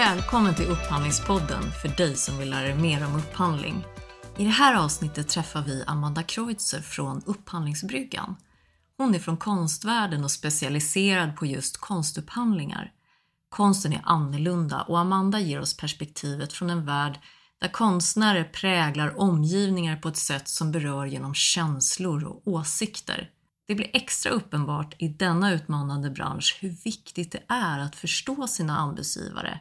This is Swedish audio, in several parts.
Välkommen till Upphandlingspodden för dig som vill lära dig mer om upphandling. I det här avsnittet träffar vi Amanda Kreutzer från Upphandlingsbryggan. Hon är från konstvärlden och specialiserad på just konstupphandlingar. Konsten är annorlunda och Amanda ger oss perspektivet från en värld där konstnärer präglar omgivningar på ett sätt som berör genom känslor och åsikter. Det blir extra uppenbart i denna utmanande bransch hur viktigt det är att förstå sina anbudsgivare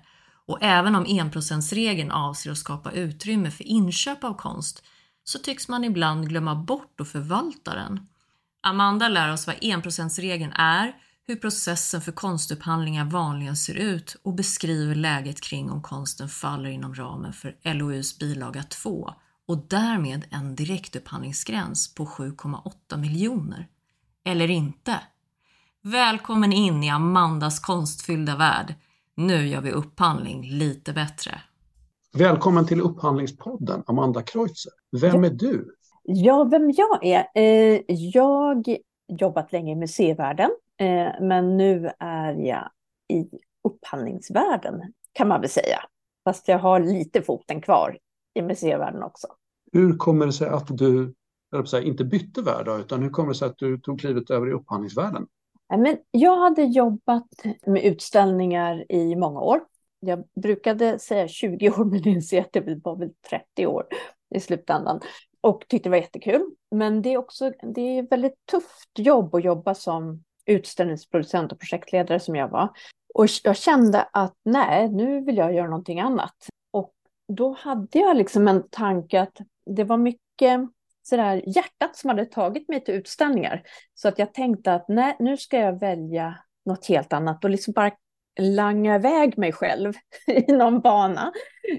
och även om enprocentsregeln avser att skapa utrymme för inköp av konst så tycks man ibland glömma bort att förvalta den. Amanda lär oss vad enprocentsregeln är, hur processen för konstupphandlingar vanligen ser ut och beskriver läget kring om konsten faller inom ramen för LOUs bilaga 2 och därmed en direktupphandlingsgräns på 7,8 miljoner. Eller inte. Välkommen in i Amandas konstfyllda värld. Nu gör vi upphandling lite bättre. Välkommen till Upphandlingspodden, Amanda Kreutzer. Vem är du? Ja, vem jag är? Eh, jag jobbat länge i museivärlden, eh, men nu är jag i upphandlingsvärlden, kan man väl säga. Fast jag har lite foten kvar i museivärlden också. Hur kommer det sig att du säga, inte bytte värld, utan hur kommer det sig att du tog klivet över i upphandlingsvärlden? Eh, men jag hade jobbat med utställningar i många år. Jag brukade säga 20 år, men inser att det var väl 30 år i slutändan. Och tyckte det var jättekul. Men det är också det är väldigt tufft jobb att jobba som utställningsproducent och projektledare som jag var. Och jag kände att nej, nu vill jag göra någonting annat. Och då hade jag liksom en tanke att det var mycket sådär hjärtat som hade tagit mig till utställningar. Så att jag tänkte att nej, nu ska jag välja något helt annat och liksom bara langa iväg mig själv i någon bana.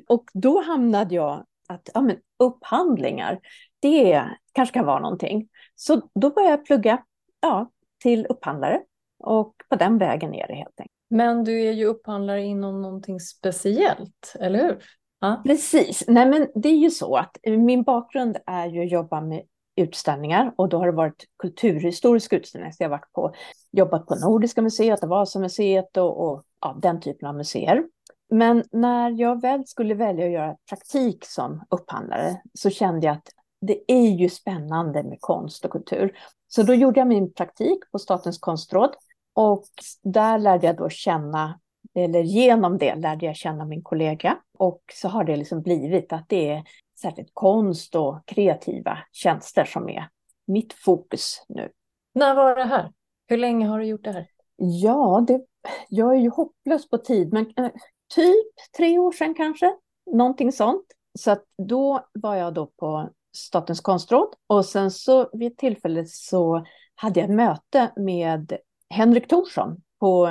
Och då hamnade jag att ja, men upphandlingar, det kanske kan vara någonting. Så då började jag plugga ja, till upphandlare och på den vägen är det helt enkelt. Men du är ju upphandlare inom någonting speciellt, eller hur? Ja. Precis. Nej, men det är ju så att eh, min bakgrund är ju att jobba med utställningar och då har det varit kulturhistoriska utställningar. Så jag har varit på, jobbat på Nordiska museet och Vasamuseet och, och ja, den typen av museer. Men när jag väl skulle välja att göra praktik som upphandlare så kände jag att det är ju spännande med konst och kultur. Så då gjorde jag min praktik på Statens konstråd och där lärde jag då känna eller genom det lärde jag känna min kollega. Och så har det liksom blivit att det är särskilt konst och kreativa tjänster som är mitt fokus nu. När var det här? Hur länge har du gjort det här? Ja, det, jag är ju hopplös på tid, men eh, typ tre år sedan kanske. Någonting sånt. Så att då var jag då på Statens konstråd och sen så vid ett tillfälle så hade jag ett möte med Henrik Thorsson på,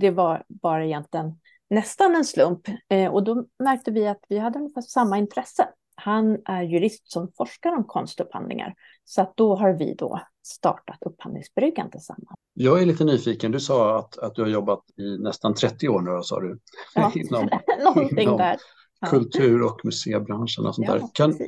det var bara egentligen nästan en slump. Eh, och då märkte vi att vi hade ungefär samma intresse. Han är jurist som forskar om konstupphandlingar. Så att då har vi då startat Upphandlingsbryggan tillsammans. Jag är lite nyfiken. Du sa att, att du har jobbat i nästan 30 år nu, sa du. Ja, inom, inom där. kultur och museibranschen och sånt ja, där. Kan,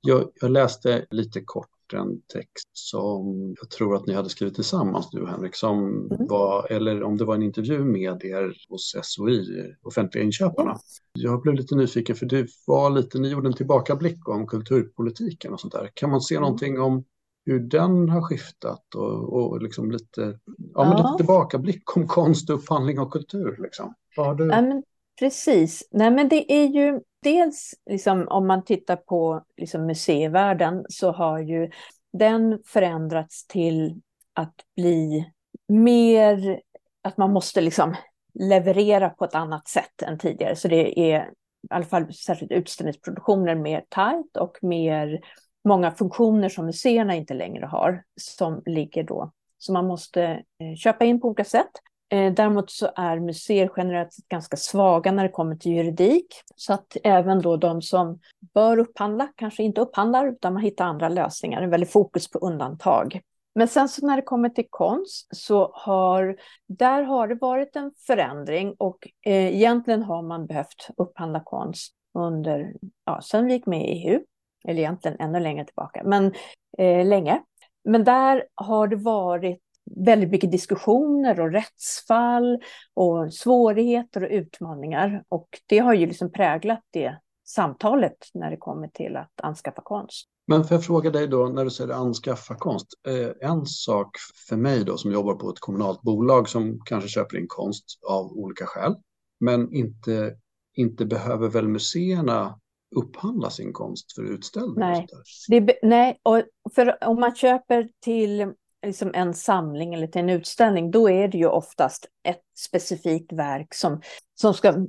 jag, jag, läste lite kort en text som jag tror att ni hade skrivit tillsammans du Henrik, som mm. var, eller om det var en intervju med er hos SOI, Offentliga inköparna. Mm. Jag blev lite nyfiken för det var lite, ni gjorde en tillbakablick om kulturpolitiken och sånt där. Kan man se mm. någonting om hur den har skiftat och, och liksom lite, ja, ja. Men lite tillbakablick om konst, upphandling och kultur. Liksom. Vad har du? Ja, men precis. Nej, men det är ju dels liksom, om man tittar på liksom, museivärlden så har ju den förändrats till att bli mer, att man måste liksom leverera på ett annat sätt än tidigare. Så det är i alla fall särskilt utställningsproduktioner mer tajt och mer många funktioner som museerna inte längre har som ligger då. Så man måste eh, köpa in på olika sätt. Eh, däremot så är museer generellt sett ganska svaga när det kommer till juridik. Så att även då de som bör upphandla kanske inte upphandlar utan man hittar andra lösningar. En väldigt fokus på undantag. Men sen så när det kommer till konst så har där har det varit en förändring och eh, egentligen har man behövt upphandla konst under, ja, sen vi gick med i EU, eller egentligen ännu längre tillbaka, men eh, länge. Men där har det varit väldigt mycket diskussioner och rättsfall och svårigheter och utmaningar. Och det har ju liksom präglat det samtalet när det kommer till att anskaffa konst. Men får jag fråga dig då, när du säger anskaffa konst, eh, en sak för mig då som jobbar på ett kommunalt bolag som kanske köper in konst av olika skäl, men inte, inte behöver väl museerna upphandla sin konst för utställning? Nej, det, nej och för om man köper till liksom en samling eller till en utställning, då är det ju oftast ett specifikt verk som, som, ska,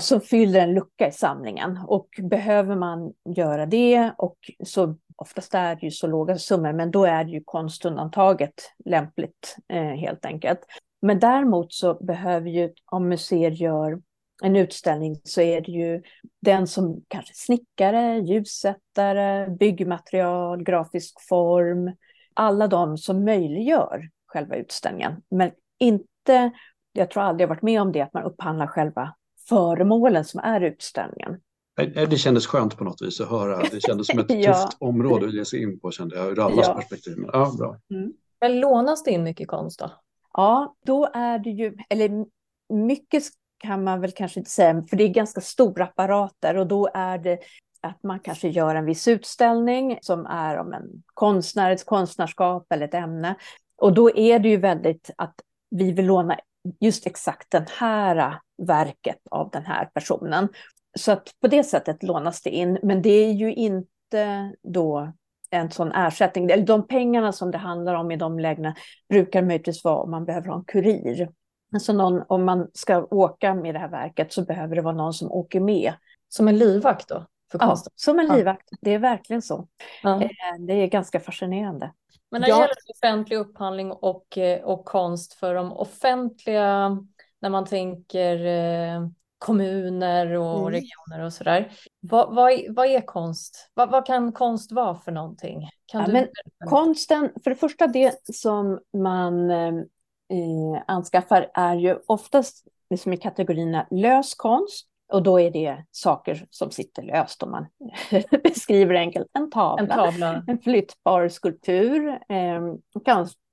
som fyller en lucka i samlingen. Och behöver man göra det, och så oftast är det ju så låga summor, men då är det ju konstundantaget lämpligt eh, helt enkelt. Men däremot så behöver ju, om museer gör en utställning så är det ju den som kanske snickare, ljussättare, byggmaterial, grafisk form, alla de som möjliggör själva utställningen. Men inte, jag tror aldrig jag varit med om det, att man upphandlar själva föremålen som är utställningen. Det kändes skönt på något vis att höra. Det kändes som ett ja. tufft område att ge sig in på kände jag ur allas ja. perspektiv. Men, ja, bra. Mm. Men lånas det in mycket konst då? Ja, då är det ju, eller mycket kan man väl kanske inte säga, för det är ganska stora apparater och då är det att man kanske gör en viss utställning som är om en konstnär, ett konstnärskap eller ett ämne. Och då är det ju väldigt att vi vill låna just exakt den här verket av den här personen. Så att på det sättet lånas det in, men det är ju inte då en sån ersättning. Eller de pengarna som det handlar om i de lägena brukar möjligtvis vara om man behöver ha en kurir. Alltså någon, om man ska åka med det här verket så behöver det vara någon som åker med. Som en livvakt då? För ja, som en livvakt. Det är verkligen så. Ja. Eh, det är ganska fascinerande. Men när det ja. gäller offentlig upphandling och, eh, och konst för de offentliga, när man tänker eh, kommuner och mm. regioner och sådär. Vad, vad, vad är konst? Vad, vad, kan konst vara för någonting? Kan ja, du... men konsten, för det första det som man eh, anskaffar är ju oftast liksom i kategorierna lös konst, och då är det saker som sitter löst om man beskriver enkelt. En tavla, en, tavla. en flyttbar skulptur, eh,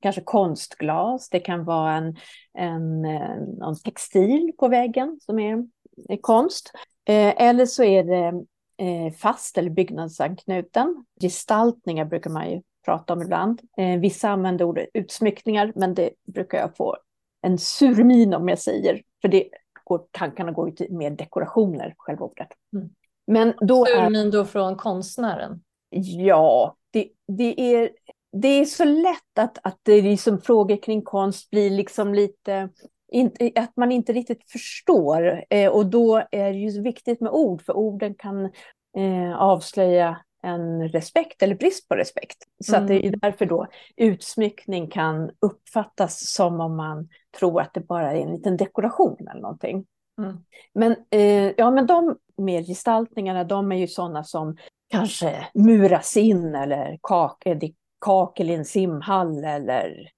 kanske konstglas, det kan vara en, en, eh, textil på väggen som är, är konst. Eh, eller så är det eh, fast eller byggnadsanknuten. Gestaltningar brukar man ju prata om ibland. Eh, vissa använder ordet utsmyckningar, men det brukar jag få en surmin om jag säger, för det går, tankarna går ju till mer dekorationer, själva ordet. Mm. Men då är... då från konstnären? Ja, det, det, är, det är så lätt att, att det liksom frågor kring konst blir liksom lite inte, att man inte riktigt förstår. Eh, och då är det ju viktigt med ord, för orden kan eh, avslöja en respekt eller brist på respekt. Så att det är mm. därför då utsmyckning kan uppfattas som om man tror att det bara är en liten dekoration eller någonting. Mm. Men, eh, ja, men de mer gestaltningarna, de är ju sådana som kanske muras in eller kak kakel i en simhall eller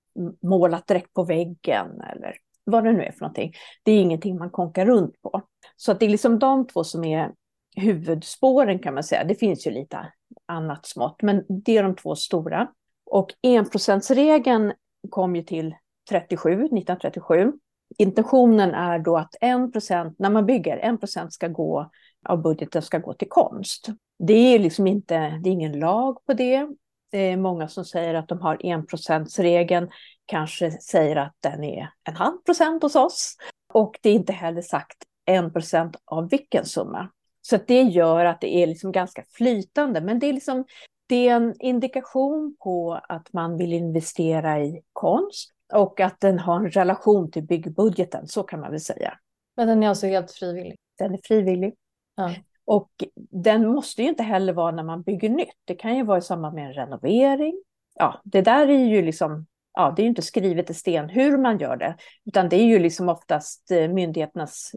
målat direkt på väggen eller vad det nu är för någonting. Det är ingenting man konkar runt på. Så att det är liksom de två som är huvudspåren kan man säga. Det finns ju lite annat smått, men det är de två stora. Och enprocentsregeln kom ju till 37, 1937. Intentionen är då att 1 procent, när man bygger, 1 procent ska gå av budgeten ska gå till konst. Det är liksom inte, det är ingen lag på det. Det är många som säger att de har enprocentsregeln, kanske säger att den är en halv procent hos oss. Och det är inte heller sagt en procent av vilken summa. Så det gör att det är liksom ganska flytande, men det är, liksom, det är en indikation på att man vill investera i konst och att den har en relation till byggbudgeten, så kan man väl säga. Men den är alltså helt frivillig? Den är frivillig. Ja. Och den måste ju inte heller vara när man bygger nytt. Det kan ju vara i samband med en renovering. Ja, det där är ju liksom, ja, det är ju inte skrivet i sten hur man gör det, utan det är ju liksom oftast eh, myndigheternas,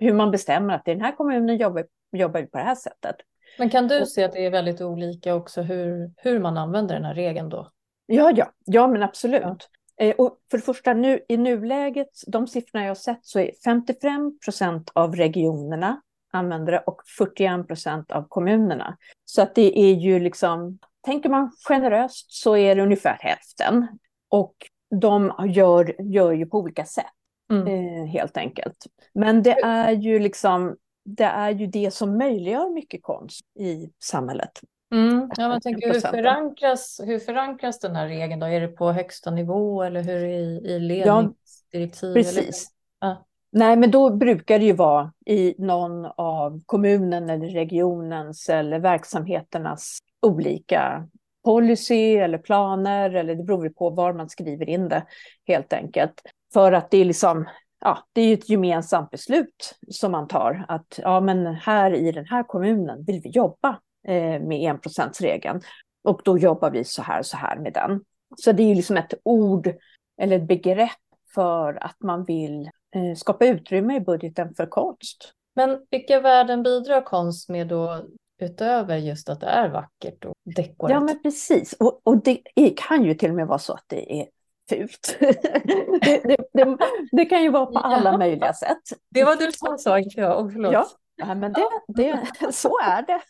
hur man bestämmer att i den här kommunen jobbar jobbar vi på det här sättet. Men kan du se att det är väldigt olika också hur, hur man använder den här regeln då? Ja, ja, ja men absolut. Ja. Eh, och för det första, nu, i nuläget, de siffrorna jag har sett, så är 55 procent av regionerna använder det och 41 procent av kommunerna. Så att det är ju liksom, tänker man generöst så är det ungefär hälften. Och de gör, gör ju på olika sätt. Mm. Eh, helt enkelt. Men det är ju liksom det är ju det som möjliggör mycket konst i samhället. Mm. Ja, man tänker, hur, förankras, hur förankras den här regeln? Då? Är det på högsta nivå eller hur i, i ledningsdirektiv? Ja, precis. Ja. Nej, men då brukar det ju vara i någon av kommunen eller regionens eller verksamheternas olika policy eller planer, eller det beror på var man skriver in det helt enkelt. För att det är liksom, ja, det är ju ett gemensamt beslut som man tar. Att ja, men här i den här kommunen vill vi jobba eh, med enprocentsregeln. Och då jobbar vi så här och så här med den. Så det är ju liksom ett ord eller ett begrepp för att man vill eh, skapa utrymme i budgeten för konst. Men vilka värden bidrar konst med då utöver just att det är vackert och dekorativt? Ja, men precis. Och, och det kan ju till och med vara så att det är fult. det, det, det, det, kan ju vara på alla ja. möjliga sätt. Det var du som sa, inte jag. förlåt. Ja, ja men det, det, så är det.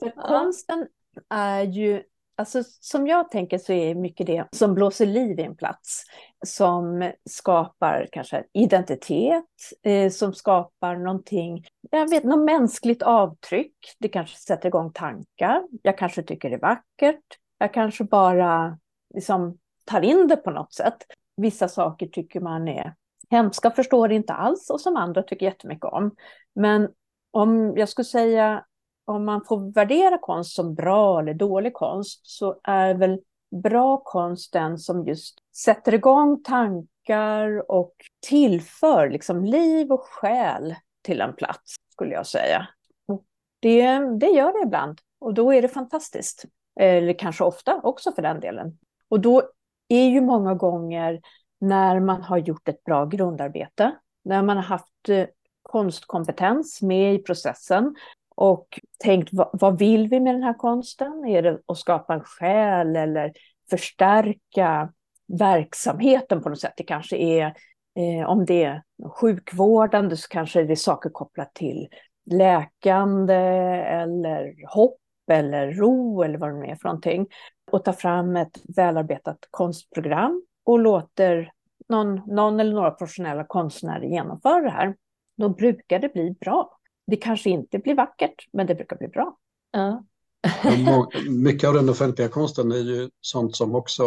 För ja. konsten är ju, alltså som jag tänker så är mycket det som blåser liv i en plats. Som skapar kanske identitet, eh, som skapar någonting, jag vet, något mänskligt avtryck. Det kanske sätter igång tankar. Jag kanske tycker det är vackert. Jag kanske bara liksom tar in det på något sätt. Vissa saker tycker man är hemska, förstår inte alls och som andra tycker jättemycket om. Men om jag skulle säga om man får värdera konst som bra eller dålig konst så är väl bra konst den som just sätter igång tankar och tillför liksom liv och själ till en plats, skulle jag säga. Det, det gör det ibland och då är det fantastiskt. Eller kanske ofta också för den delen. Och då är ju många gånger när man har gjort ett bra grundarbete, när man har haft eh, konstkompetens med i processen och tänkt vad, vad vill vi med den här konsten? Är det att skapa en själ eller förstärka verksamheten på något sätt? Det kanske är, eh, om det är sjukvårdande så kanske det är saker kopplat till läkande eller hopp eller ro eller vad det nu är för någonting och ta fram ett välarbetat konstprogram och låter någon, någon eller några professionella konstnärer genomföra det här, då brukar det bli bra. Det kanske inte blir vackert, men det brukar bli bra. Ja. Mycket av den offentliga konsten är ju sånt som också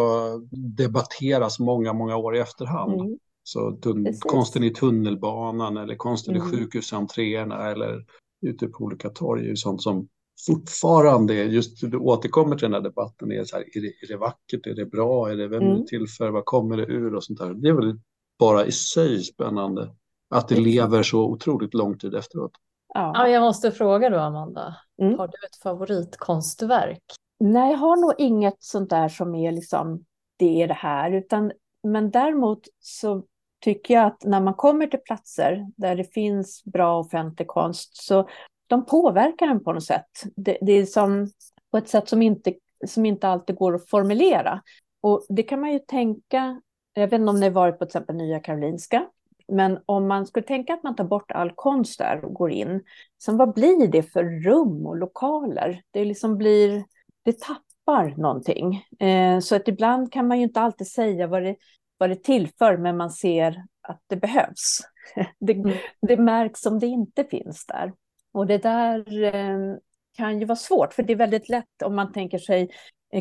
debatteras många, många år i efterhand. Mm. Så konsten i tunnelbanan eller konsten mm. i sjukhusentréerna eller ute på olika torg är ju sånt som fortfarande, just du återkommer till den här debatten, är, så här, är, det, är det vackert, är det bra, är det vem mm. det till för, vad kommer det ur och sånt där. Det är väl bara i sig spännande att det lever så otroligt lång tid efteråt. Ja, ja jag måste fråga då Amanda, mm. har du ett favoritkonstverk? Nej, jag har nog inget sånt där som är liksom, det är det här, utan men däremot så tycker jag att när man kommer till platser där det finns bra offentlig konst så de påverkar en på något sätt. Det, det, är som på ett sätt som inte, som inte alltid går att formulera. Och det kan man ju tänka, jag vet inte om ni varit på till exempel Nya Karolinska, men om man skulle tänka att man tar bort all konst där och går in, så vad blir det för rum och lokaler? Det liksom blir, det tappar någonting. Eh, så att ibland kan man ju inte alltid säga vad det, vad det tillför, men man ser att det behövs. Det, mm. det märks om det inte finns där. Och det där eh, kan ju vara svårt, för det är väldigt lätt om man tänker sig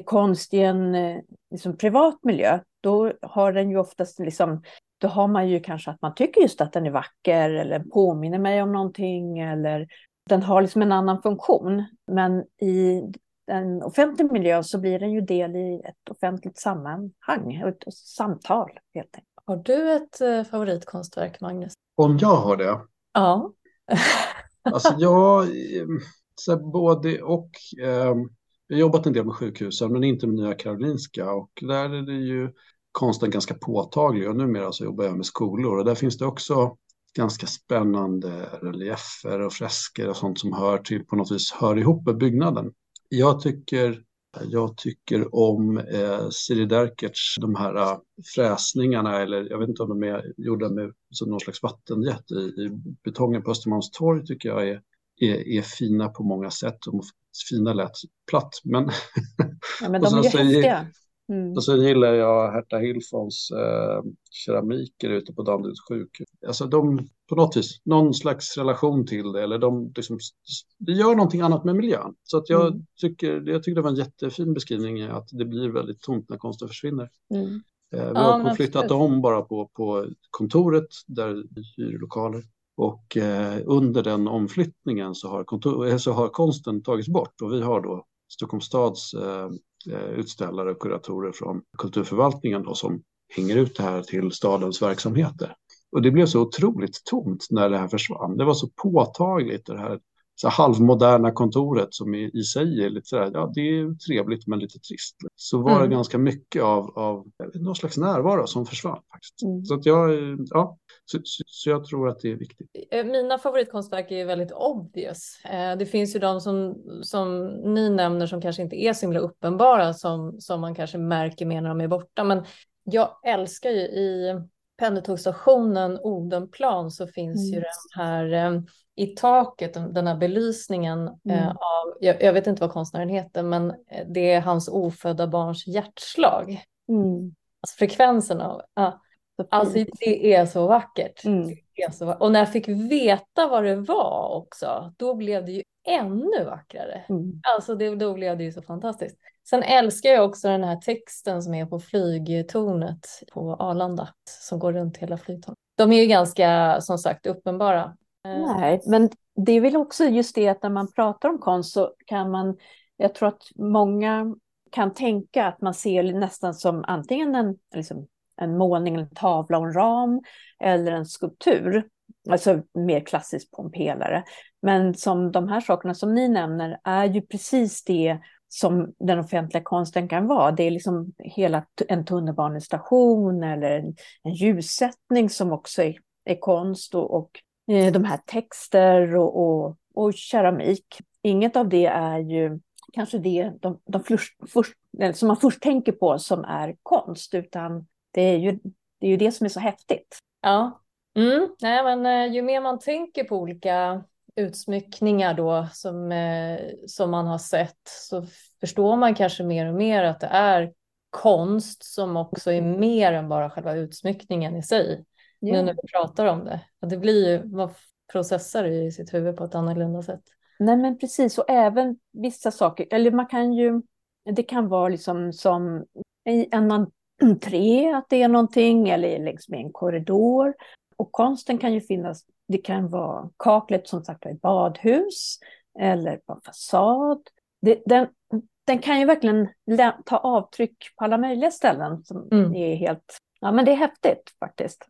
konst i en eh, liksom, privat miljö. Då har den ju oftast liksom, då har man ju kanske att man tycker just att den är vacker eller påminner mig om någonting eller den har liksom en annan funktion. Men i en offentlig miljö så blir den ju del i ett offentligt sammanhang, ett samtal helt enkelt. Har du ett favoritkonstverk, Magnus? Om jag har det? Ja. Alltså jag, så både och. Eh, jag har jobbat en del med sjukhusen men inte med Nya Karolinska och där är det ju konsten ganska påtaglig och numera så jobbar jag med skolor och där finns det också ganska spännande reliefer och fresker och sånt som hör till på något vis hör ihop med byggnaden. Jag tycker jag tycker om eh, Siri Derkerts, de här eh, fräsningarna, eller jag vet inte om de är gjorda med som någon slags vattenjet i, i betongen på Östermalmstorg tycker jag är, är, är, fina på många sätt. De fina lät platt, men... Ja, men de är ju häftiga. Mm. Och så gillar jag Herta Hilfons eh, keramiker ute på Danderyds sjukhus. Alltså de, på något vis, någon slags relation till det eller de liksom, det gör någonting annat med miljön. Så att jag, mm. tycker, jag tycker det var en jättefin beskrivning att det blir väldigt tomt när konsten försvinner. Mm. Eh, vi har ja, flyttat om bara på, på kontoret där vi hyr lokaler. Och eh, under den omflyttningen så har, kontor, eh, så har konsten tagits bort och vi har då Stockholms stads eh, eh, utställare och kuratorer från kulturförvaltningen då, som hänger ut det här till stadens verksamheter. Och det blev så otroligt tomt när det här försvann. Det var så påtagligt det här så halvmoderna kontoret som i, i sig är lite sådär, ja det är trevligt men lite trist. Så var det mm. ganska mycket av, av någon slags närvaro som försvann. faktiskt. Mm. Så, att jag, ja, så, så, jag tror att det är viktigt. Eh, mina favoritkonstverk är väldigt obvious. Eh, det finns ju de som, som ni nämner som kanske inte är så himla uppenbara som, som man kanske märker mer när de är borta. Men jag älskar ju i pendeltågsstationen Odenplan så finns mm. ju den här eh, i taket, den här belysningen mm. av, jag, jag, vet inte vad konstnären heter, men det är hans ofödda barns hjärtslag. Mm. Alltså frekvensen av, ja. Alltså det är så vackert. Mm. är så vackert. Och när jag fick veta vad det var också, då blev det ju ännu vackrare. Mm. Alltså det, då blev det ju så fantastiskt. Sen älskar jag också den här texten som är på flygtornet på Arlanda som går runt hela flygtornet. De är ju ganska, som sagt, uppenbara. Nej, men det är väl också just det att när man pratar om konst så kan man, jag tror att många kan tänka att man ser nästan som antingen en, liksom, en målning, en tavla och en ram eller en skulptur. Alltså mer klassiskt på en pelare. Men som de här sakerna som ni nämner är ju precis det som den offentliga konsten kan vara. Det är liksom hela en tunnelbanestation eller en, en ljussättning som också är, är konst och, och eh, de här texter och, och, och, keramik. Inget av det är ju kanske det de, de först, först, som man först tänker på som är konst, utan det är ju det, är ju det som är så häftigt. Ja, mm. Nej, men eh, ju mer man tänker på olika utsmyckningar då som, eh, som man har sett så förstår man kanske mer och mer att det är konst som också är mer än bara själva utsmyckningen i sig. Ja. Nu när vi pratar om det. Och det blir ju, man processar i sitt huvud på ett annorlunda sätt. Nej men precis, och även vissa saker, eller man kan ju, det kan vara liksom som en entré, att det är någonting, eller längs med en korridor. Och konsten kan ju finnas det kan vara kaklet som sagt i badhus eller på fasad. Det, den, den kan ju verkligen ta avtryck på alla möjliga ställen. Som mm. är helt, ja, men det är häftigt faktiskt.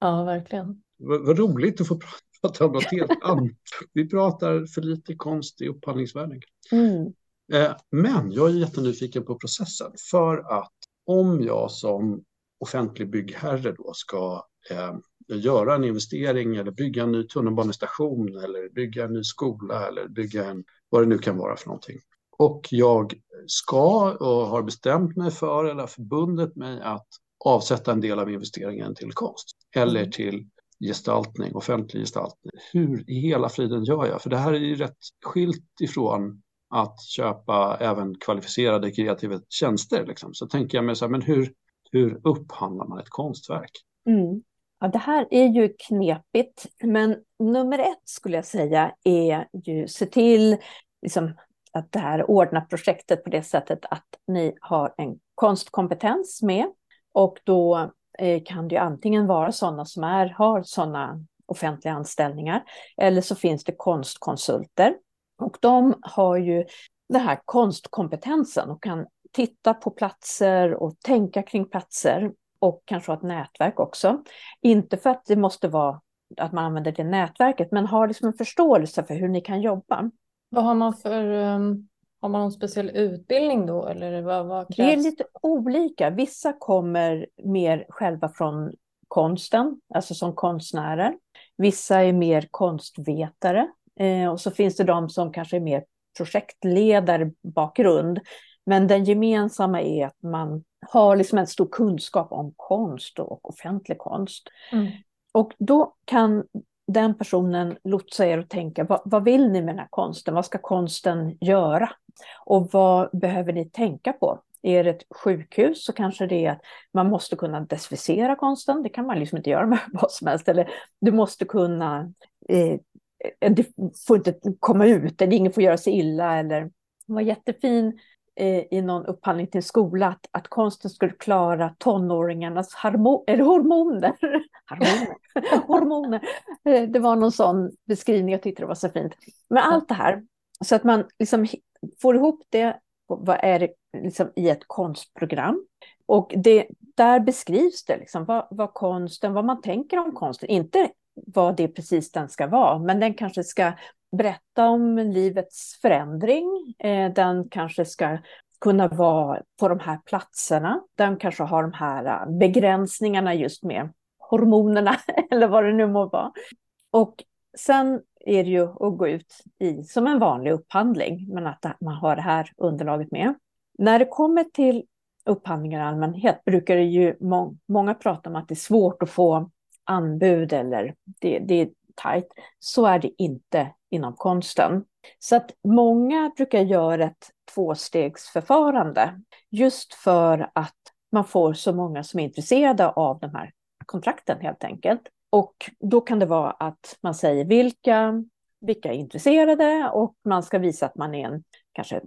Ja, verkligen. Vad, vad roligt att få prata om något helt annat. Vi pratar för lite konst i upphandlingsvärlden. Mm. Eh, men jag är jättenyfiken på processen för att om jag som offentlig byggherre då ska eh, göra en investering eller bygga en ny tunnelbanestation eller bygga en ny skola eller bygga en, vad det nu kan vara för någonting. Och jag ska och har bestämt mig för eller har förbundit mig att avsätta en del av investeringen till konst eller mm. till gestaltning, offentlig gestaltning. Hur i hela friden gör jag? För det här är ju rätt skilt ifrån att köpa även kvalificerade kreativa tjänster. Liksom. Så tänker jag mig så här, men hur, hur upphandlar man ett konstverk? Mm. Ja, det här är ju knepigt, men nummer ett skulle jag säga är ju se till liksom, att det här ordnar projektet på det sättet att ni har en konstkompetens med. Och då eh, kan det ju antingen vara sådana som är, har sådana offentliga anställningar, eller så finns det konstkonsulter. Och de har ju den här konstkompetensen och kan titta på platser och tänka kring platser och kanske ha ett nätverk också. Inte för att det måste vara att man använder det nätverket, men har liksom en förståelse för hur ni kan jobba. Vad har man för, um, har man någon speciell utbildning då eller vad, vad krävs? Det är lite olika. Vissa kommer mer själva från konsten, alltså som konstnärer. Vissa är mer konstvetare eh, och så finns det de som kanske är mer projektledare bakgrund. Men den gemensamma är att man har liksom en stor kunskap om konst och offentlig konst. Mm. Och då kan den personen lotsa er och tänka, vad, vad, vill ni med den här konsten? Vad ska konsten göra? Och vad behöver ni tänka på Är det ett sjukhus så kanske det är att man måste kunna desinficera konsten. Det kan man liksom inte göra med vad som helst. Eller du måste kunna, eh, det får inte komma ut, eller ingen får göra sig illa. Eller, det var jättefin eh, i någon upphandling till en skola att, att konsten skulle klara tonåringarnas harmo, eller hormoner. hormoner. hormoner. Eh, det var någon sån beskrivning, jag tyckte det var så fint. Men allt det här, så att man liksom får ihop det, vad är det liksom i ett konstprogram? Och det, där beskrivs det liksom vad, vad konsten, vad man tänker om konsten. Inte vad det precis den ska vara, men den kanske ska berätta om livets förändring. Eh, den kanske ska kunna vara på de här platserna. Den kanske har de här eh, begränsningarna just med hormonerna eller vad det nu må vara. Och sen är det ju att gå ut i som en vanlig upphandling, men att man har det här underlaget med. När det kommer till upphandlingar i allmänhet brukar det ju må många prata om att det är svårt att få anbud eller det, det är tajt. Så är det inte inom konsten. Så att många brukar göra ett tvåstegsförfarande just för att man får så många som är intresserade av de här kontrakten helt enkelt. Och då kan det vara att man säger vilka, vilka är intresserade och man ska visa att man är en kanske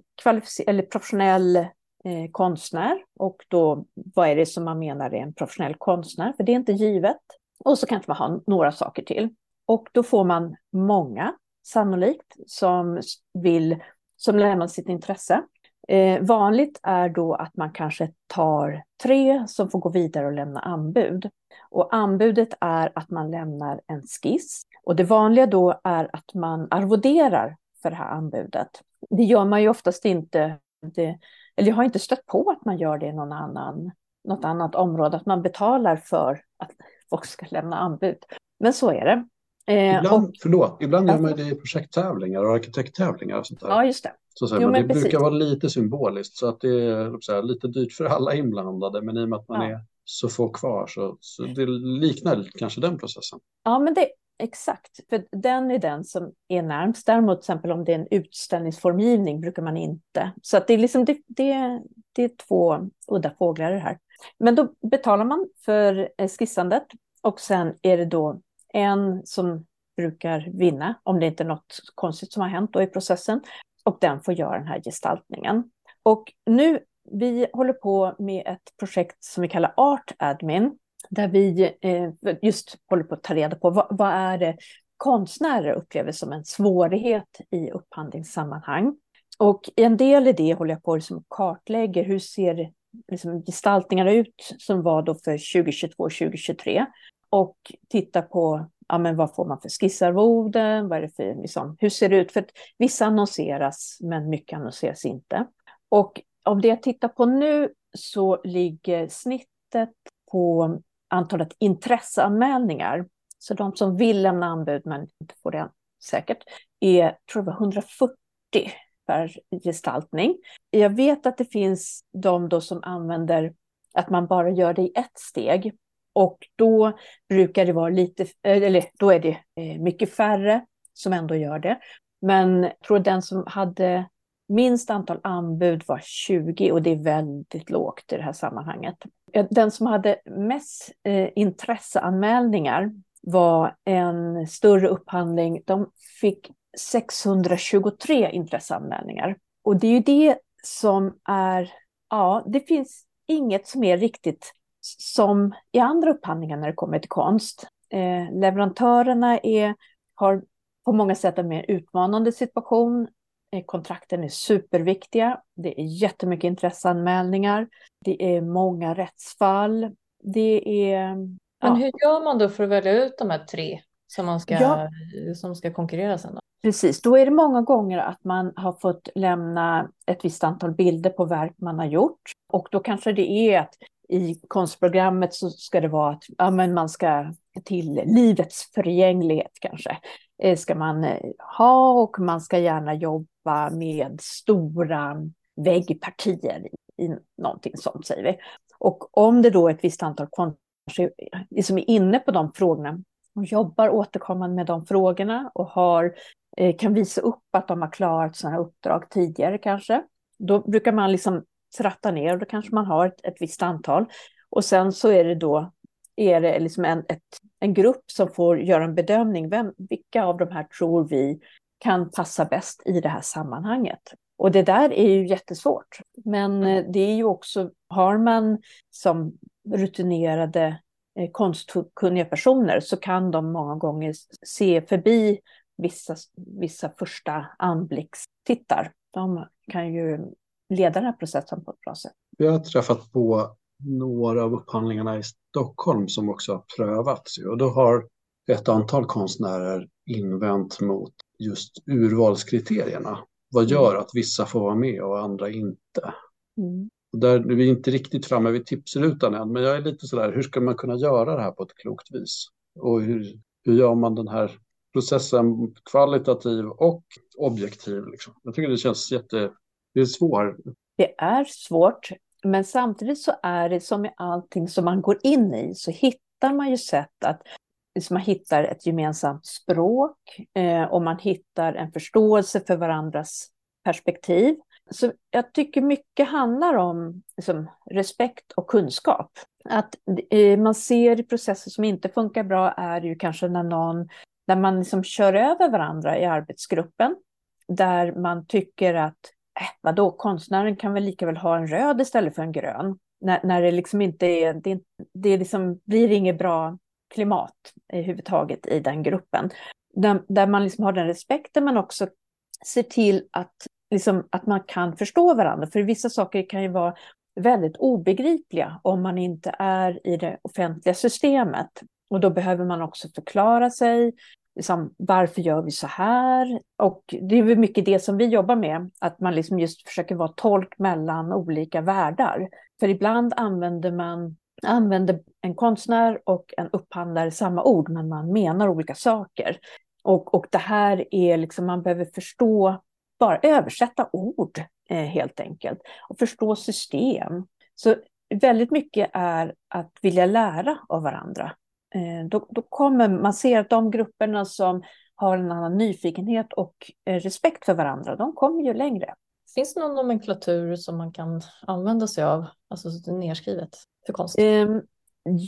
eller professionell eh, konstnär. Och då, vad är det som man menar är en professionell konstnär? För det är inte givet. Och så kanske man har några saker till. Och då får man många, sannolikt, som vill, som lämnar sitt intresse. Eh, vanligt är då att man kanske tar tre som får gå vidare och lämna anbud. Och anbudet är att man lämnar en skiss. Och det vanliga då är att man arvoderar för det här anbudet. Det gör man ju oftast inte, det, eller jag har inte stött på att man gör det i någon annan, något annat område, att man betalar för att folk ska lämna anbud. Men så är det. Eh, ibland, och, förlåt, ibland gör man det i projekttävlingar och arkitekttävlingar och sånt där. Ja, just det. Så säger jo, man, det precis. brukar vara lite symboliskt så att det är här, lite dyrt för alla inblandade men i och med att man ja. är så få kvar så, så det liknar kanske den processen. Ja, men det exakt, för den är den som är närmst. Däremot till exempel om det är en utställningsformgivning brukar man inte. Så att det är liksom det, det, det är två udda fåglar det här. Men då betalar man för eh, skissandet och sen är det då en som brukar vinna, om det inte är något konstigt som har hänt då i processen. Och den får göra den här gestaltningen. Och nu, vi håller på med ett projekt som vi kallar Art Admin, där vi eh, just håller på att ta reda på vad, vad är det konstnärer upplever som en svårighet i upphandlingssammanhang. Och en del i det håller jag på att liksom kartlägger hur ser liksom gestaltningar ut som var då för 2022-2023 och titta på ja, men vad får man för skissarvoden, vad är det för, liksom, hur ser det ut? För att vissa annonseras, men mycket annonseras inte. Och om det jag tittar på nu så ligger snittet på antalet intresseanmälningar. Så de som vill lämna anbud men inte får det säkert, är tror jag 140 per gestaltning. Jag vet att det finns de då som använder att man bara gör det i ett steg. Och då brukar det vara lite, eh, eller då är det eh, mycket färre som ändå gör det. Men jag tror den som hade minst antal anbud var 20 och det är väldigt lågt i det här sammanhanget. Eh, den som hade mest intresseanmälningar var en större upphandling. De fick 623 intresseanmälningar. Och det är ju det som är, ja, det finns inget som är riktigt som i andra upphandlingar när det kommer till konst. Eh, leverantörerna är, har på många sätt en mer utmanande situation. Eh, kontrakten är superviktiga. Det är jättemycket intresseanmälningar. Det är många rättsfall. Det är... Men hur gör man då för att välja ut de här tre som, man ska, ja. som ska konkurrera sen? Då? Precis, då är det många gånger att man har fått lämna ett visst antal bilder på verk man har gjort. Och då kanske det är att i konstprogrammet så ska det vara att ja, men man ska till livets förgänglighet kanske. Eh, ska man eh, ha och man ska gärna jobba med stora väggpartier i, i någonting sånt säger vi. Och om det då är ett visst antal konstnärer som är inne på de frågorna och jobbar återkommande med de frågorna och har, kan visa upp att de har klarat sådana här uppdrag tidigare kanske. Då brukar man liksom tratta ner och då kanske man har ett, ett visst antal. Och sen så är det då är det liksom en, ett, en grupp som får göra en bedömning. Vem, vilka av de här tror vi kan passa bäst i det här sammanhanget? Och det där är ju jättesvårt. Men eh, det är ju också, har man som rutinerade eh, konstkunniga personer så kan de många gånger se förbi vissa, vissa första anblickstittar. De kan ju leda den här processen på ett bra sätt. Vi har träffat på några av upphandlingarna i Stockholm som också har prövats och då har ett antal konstnärer invänt mot just urvalskriterierna. Vad mm. gör att vissa får vara med och andra inte? Mm. Och där, vi är inte riktigt framme vid tipsrutan än, men jag är lite sådär, hur ska man kunna göra det här på ett klokt vis? Och hur, hur gör man den här processen kvalitativ och objektiv? Liksom? Jag tycker det känns jätte... Det är svårt. Det är svårt, men samtidigt så är det som med allting som man går in i så hittar man ju sätt att liksom man hittar ett gemensamt språk eh, och man hittar en förståelse för varandras perspektiv. Så jag tycker mycket handlar om liksom, respekt och kunskap. Att eh, man ser processer som inte funkar bra är ju kanske när någon, där man liksom kör över varandra i arbetsgruppen, där man tycker att eh, vadå, konstnären kan väl lika väl ha en röd istället för en grön. När, när det liksom inte är, det, det liksom blir inget bra klimat överhuvudtaget i den gruppen. Där, där man liksom har den respekten men också ser till att, liksom, att man kan förstå varandra. För vissa saker kan ju vara väldigt obegripliga om man inte är i det offentliga systemet. Och då behöver man också förklara sig. Liksom, varför gör vi så här? Och det är mycket det som vi jobbar med, att man liksom just försöker vara tolk mellan olika världar. För ibland använder man använder en konstnär och en upphandlare samma ord, men man menar olika saker. Och, och det här är liksom, man behöver förstå, bara översätta ord eh, helt enkelt, och förstå system. Så väldigt mycket är att vilja lära av varandra. Eh, då, då kommer man se att de grupperna som har en annan nyfikenhet och eh, respekt för varandra, de kommer ju längre. Finns det någon nomenklatur som man kan använda sig av, alltså nedskrivet för konst? Um,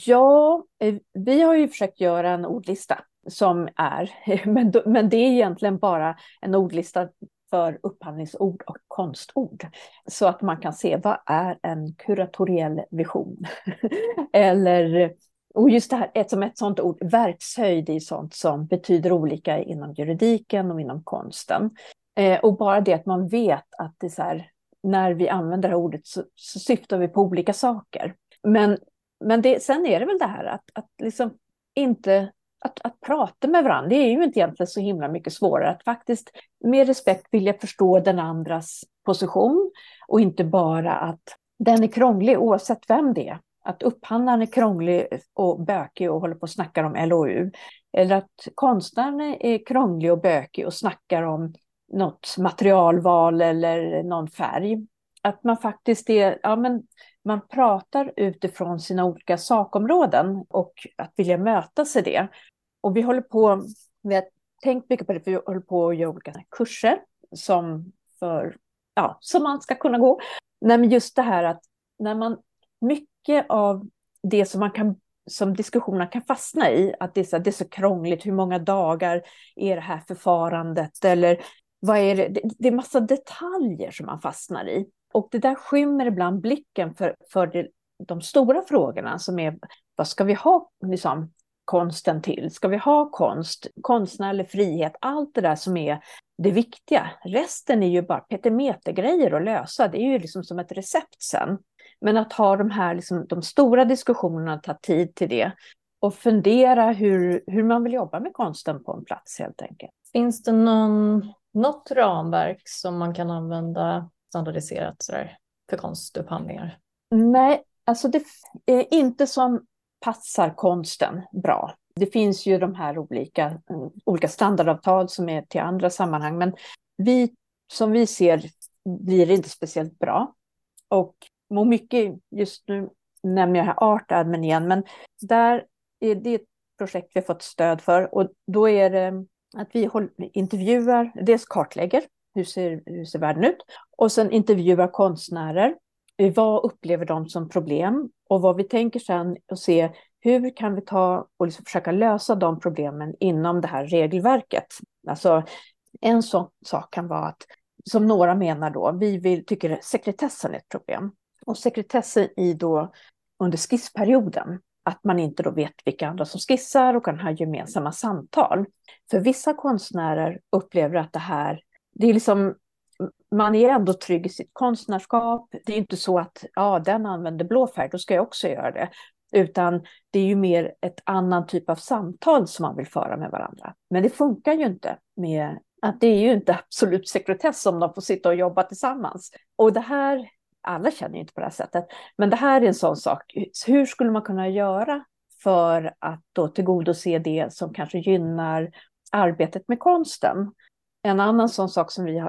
ja, eh, vi har ju försökt göra en ordlista som är, men, men det är egentligen bara en ordlista för upphandlingsord och konstord. Så att man kan se vad är en kuratoriell vision? Eller, och just det här, ett, som ett sånt ord, verkshöjd är sånt som betyder olika inom juridiken och inom konsten. Eh, och bara det att man vet att det är så här, när vi använder det här ordet så, så syftar vi på olika saker. Men, men det, sen är det väl det här att, att liksom inte att, att prata med varandra, det är ju inte egentligen så himla mycket svårare. Att faktiskt med respekt vilja förstå den andras position och inte bara att den är krånglig oavsett vem det är. Att upphandlaren är krånglig och bökig och håller på och snackar om LOU. Eller att konstnären är krånglig och bökig och snackar om något materialval eller någon färg. Att man faktiskt är, ja men man pratar utifrån sina olika sakområden och att vilja mötas i det. Och vi håller på, vi har tänkt mycket på det, för vi håller på att göra olika kurser som, för, ja, som man ska kunna gå. Nej, men just det här att när man, mycket av det som man kan som diskussionerna kan fastna i, att det är, så, det är så krångligt, hur många dagar är det här förfarandet, eller vad är det? det är massa detaljer som man fastnar i. Och det där skymmer ibland blicken för, för det, de stora frågorna som är vad ska vi ha liksom, konsten till? Ska vi ha konst, konstnärlig frihet, allt det där som är det viktiga. Resten är ju bara petimetergrejer att lösa, det är ju liksom som ett recept sen. Men att ha de här liksom, de stora diskussionerna, ta tid till det och fundera hur, hur man vill jobba med konsten på en plats helt enkelt. Finns det någon något ramverk som man kan använda standardiserat sådär, för konstupphandlingar? Nej, alltså det är inte som passar konsten bra. Det finns ju de här olika, olika standardavtal som är till andra sammanhang, men vi, som vi ser blir det inte speciellt bra. Och mycket, just nu nämner jag här Art Admin igen, men där är det ett projekt vi har fått stöd för och då är det att vi intervjuar, dels kartlägger hur ser, hur ser världen ut och sen intervjuar konstnärer vad upplever de som problem och vad vi tänker sen och se hur kan vi ta och liksom försöka lösa de problemen inom det här regelverket. Alltså en sån sak kan vara att, som några menar då, vi vill, tycker sekretessen är ett problem. Och sekretessen i då under skissperioden, att man inte då vet vilka andra som skissar och kan ha gemensamma samtal. För vissa konstnärer upplever att det här, det är liksom man är ändå trygg i sitt konstnärskap. Det är inte så att ja, den använder blå färg, då ska jag också göra det. Utan det är ju mer ett annan typ av samtal som man vill föra med varandra. Men det funkar ju inte med att det är ju inte absolut sekretess om de får sitta och jobba tillsammans. Och det här, alla känner ju inte på det här sättet, men det här är en sån sak. Hur skulle man kunna göra för att då tillgodose det som kanske gynnar arbetet med konsten? En annan sån sak som vi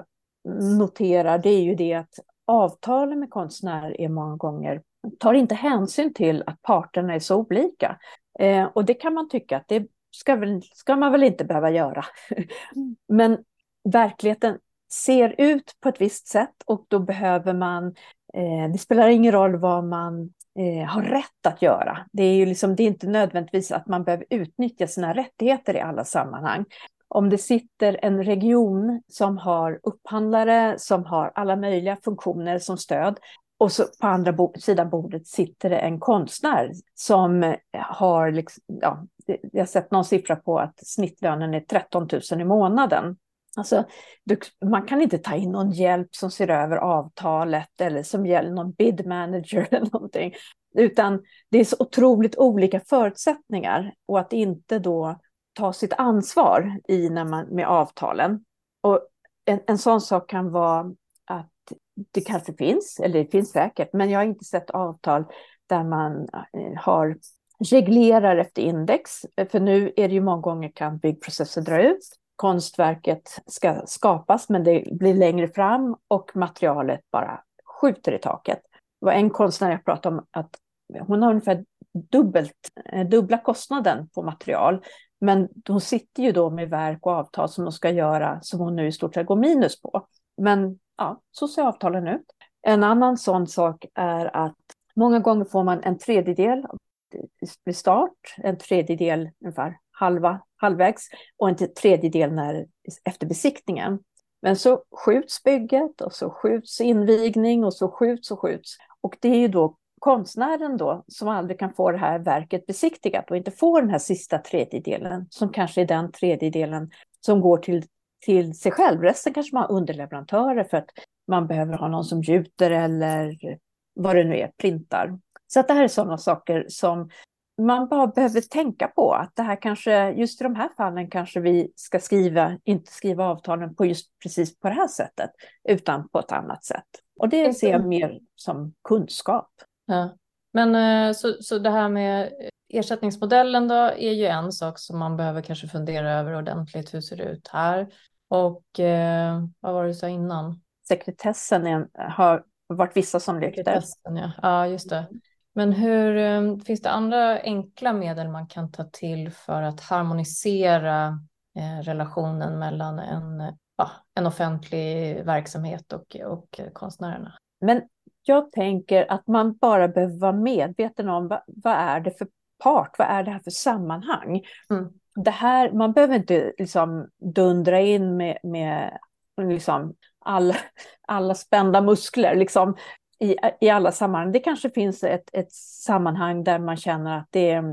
noterar det är ju det att avtalen med konstnärer är många gånger tar inte hänsyn till att parterna är så olika. Eh, och det kan man tycka att det ska, väl, ska man väl inte behöva göra. Men verkligheten ser ut på ett visst sätt och då behöver man, Eh, det spelar ingen roll vad man eh, har rätt att göra. Det är ju liksom, det är inte nödvändigtvis att man behöver utnyttja sina rättigheter i alla sammanhang. Om det sitter en region som har upphandlare, som har alla möjliga funktioner som stöd, och så på andra bo sidan bordet sitter det en konstnär som eh, har, liksom, ja, jag har sett någon siffra på att snittlönen är 13 000 i månaden. Alltså, du, man kan inte ta in någon hjälp som ser över avtalet eller som gäller någon bid manager eller någonting. Utan det är så otroligt olika förutsättningar och att inte då ta sitt ansvar i när man, med avtalen. Och en, en sån sak kan vara att det kanske finns, eller det finns säkert, men jag har inte sett avtal där man eh, har reglerar efter index. För nu är det ju många gånger kan byggprocesser dra ut. Konstverket ska skapas, men det blir längre fram och materialet bara skjuter i taket. Det var en konstnär jag pratade om att hon har ungefär dubbelt, eh, dubbla kostnaden på material. Men hon sitter ju då med verk och avtal som hon ska göra som hon nu i stort sett går minus på. Men ja, så ser avtalen ut. En annan sån sak är att många gånger får man en tredjedel vid start, en tredjedel ungefär halva, halvvägs och en tredjedel när, efter besiktningen. Men så skjuts bygget och så skjuts invigning och så skjuts och skjuts. Och det är ju då konstnären då som aldrig kan få det här verket besiktigat och inte får den här sista tredjedelen som kanske är den tredjedelen som går till, till sig själv. Resten kanske man har underleverantörer för att man behöver ha någon som gjuter eller vad det nu är, printar. Så att det här är sådana saker som man bara behöver tänka på att det här kanske, just i de här fallen kanske vi ska skriva, inte skriva avtalen på just precis på det här sättet, utan på ett annat sätt. Och det ser jag mer som kunskap. Ja. Men eh, så, så det här med ersättningsmodellen då är ju en sak som man behöver kanske fundera över ordentligt. Hur ser det ut här? Och eh, vad var det du sa innan? Sekretessen är, har varit vissa som lyfter. Ja. ja, just det. Men hur, eh, finns det andra enkla medel man kan ta till för att harmonisera eh, relationen mellan en, ja, en offentlig verksamhet och, och konstnärerna? Men jag tänker att man bara behöver vara medveten om vad, vad är det för part, vad är det här för sammanhang? Mm. Det här, man behöver inte liksom dundra in med, med liksom all, alla spända muskler liksom, i, i alla sammanhang. Det kanske finns ett, ett sammanhang där man känner att det är,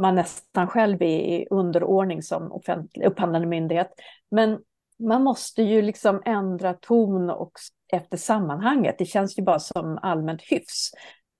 man nästan själv är i underordning som offentlig, upphandlande myndighet. Men man måste ju liksom ändra ton och efter sammanhanget. Det känns ju bara som allmänt hyfs.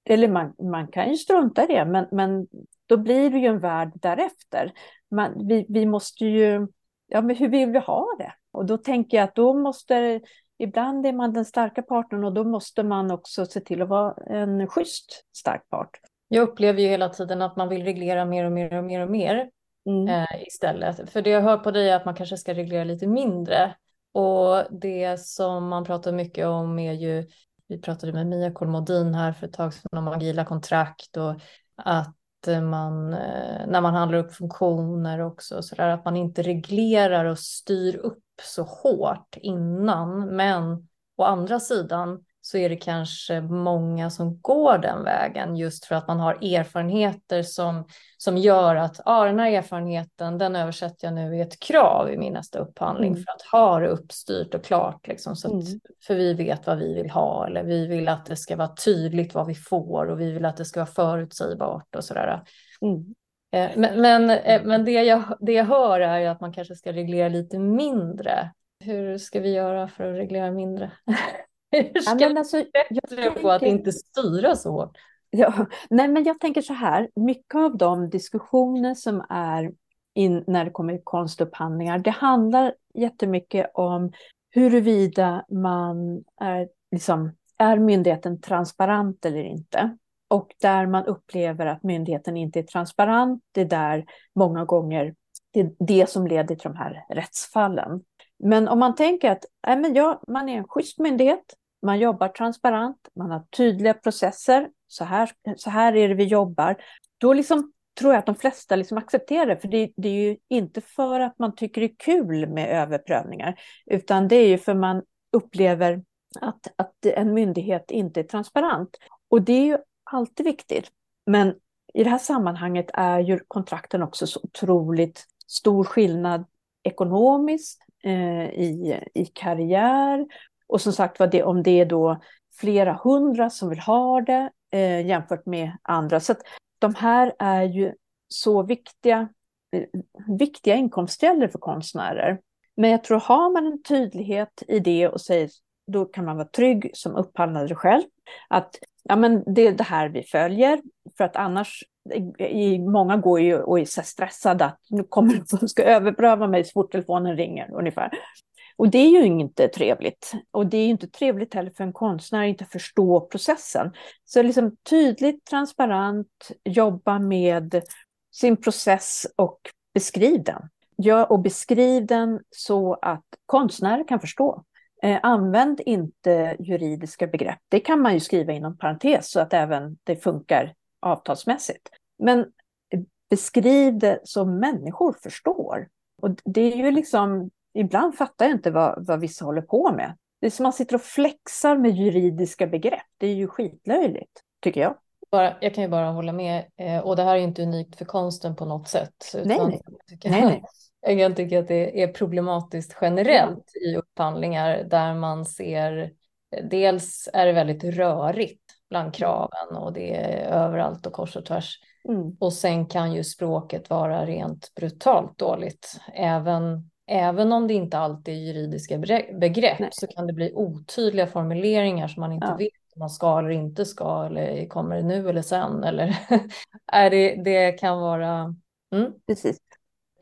Eller man, man kan ju strunta i det, men, men då blir det ju en värld därefter. Man, vi, vi måste ju, ja men hur vill vi ha det? Och då tänker jag att då måste, ibland är man den starka parten och då måste man också se till att vara en schysst stark part. Jag upplever ju hela tiden att man vill reglera mer och mer och mer och mer mm. eh, istället. För det jag hör på dig är att man kanske ska reglera lite mindre. Och det som man pratar mycket om är ju, vi pratade med Mia Kolmodin här för ett tag sedan om agila kontrakt och att man, eh, när man handlar upp funktioner också, så där, att man inte reglerar och styr upp så hårt innan. Men å andra sidan så är det kanske många som går den vägen just för att man har erfarenheter som, som gör att ah, den här erfarenheten den översätter jag nu i ett krav i min nästa upphandling mm. för att ha det uppstyrt och klart. Liksom, så att, mm. För vi vet vad vi vill ha eller vi vill att det ska vara tydligt vad vi får och vi vill att det ska vara förutsägbart och sådär. Mm. Eh, men, men, eh, men det, jag, det jag hör är att man kanske ska reglera lite mindre. Hur ska vi göra för att reglera mindre? Hur ska ja, men alltså, jag bättre tänker... på att inte styra så hårt? Ja, nej, men jag tänker så här, mycket av de diskussioner som är in, när det kommer till konstupphandlingar, det handlar jättemycket om huruvida man är, liksom, är myndigheten transparent eller inte. Och där man upplever att myndigheten inte är transparent, det är där många gånger det är det som leder till de här rättsfallen. Men om man tänker att nej men ja, man är en schysst myndighet, man jobbar transparent, man har tydliga processer, så här, så här är det vi jobbar. Då liksom tror jag att de flesta liksom accepterar det, för det, det, är ju inte för att man tycker det är kul med överprövningar, utan det är ju för man upplever att, att en myndighet inte är transparent. Och det är ju alltid viktigt. Men i det här sammanhanget är ju kontrakten också så otroligt stor skillnad ekonomiskt, eh, i, i karriär och som sagt var, det, om det är då flera hundra som vill ha det eh, jämfört med andra. Så att de här är ju så viktiga, eh, viktiga inkomstkällor för konstnärer. Men jag tror har man en tydlighet i det och säger då kan man vara trygg som upphandlare själv. Att ja, men det är det här vi följer. För att annars, i, många går ju och är så stressade att nu kommer de som ska överpröva mig så fort telefonen ringer ungefär. Och det är ju inte trevligt. Och det är inte trevligt heller för en konstnär att inte förstå processen. Så liksom tydligt, transparent, jobba med sin process och beskriv den. Ja, och beskriv den så att konstnärer kan förstå. Eh, använd inte juridiska begrepp. Det kan man ju skriva inom parentes så att även det funkar avtalsmässigt. Men beskriv det som människor förstår. Och det är ju liksom ibland fattar jag inte vad, vad vissa håller på med. Det är som man sitter och flexar med juridiska begrepp. Det är ju skitlöjligt, tycker jag. Bara, jag kan ju bara hålla med. Eh, och det här är inte unikt för konsten på något sätt. Nej, nej. Nej, nej. Jag tycker att det är problematiskt generellt i upphandlingar där man ser Dels är det väldigt rörigt bland kraven och det är överallt och kors och tvärs. Mm. Och sen kan ju språket vara rent brutalt dåligt. Även även om det inte alltid är juridiska begrepp Nej. så kan det bli otydliga formuleringar som man inte ja. vet om man ska eller inte ska eller kommer det nu eller sen eller är det, det kan vara. Mm. Precis.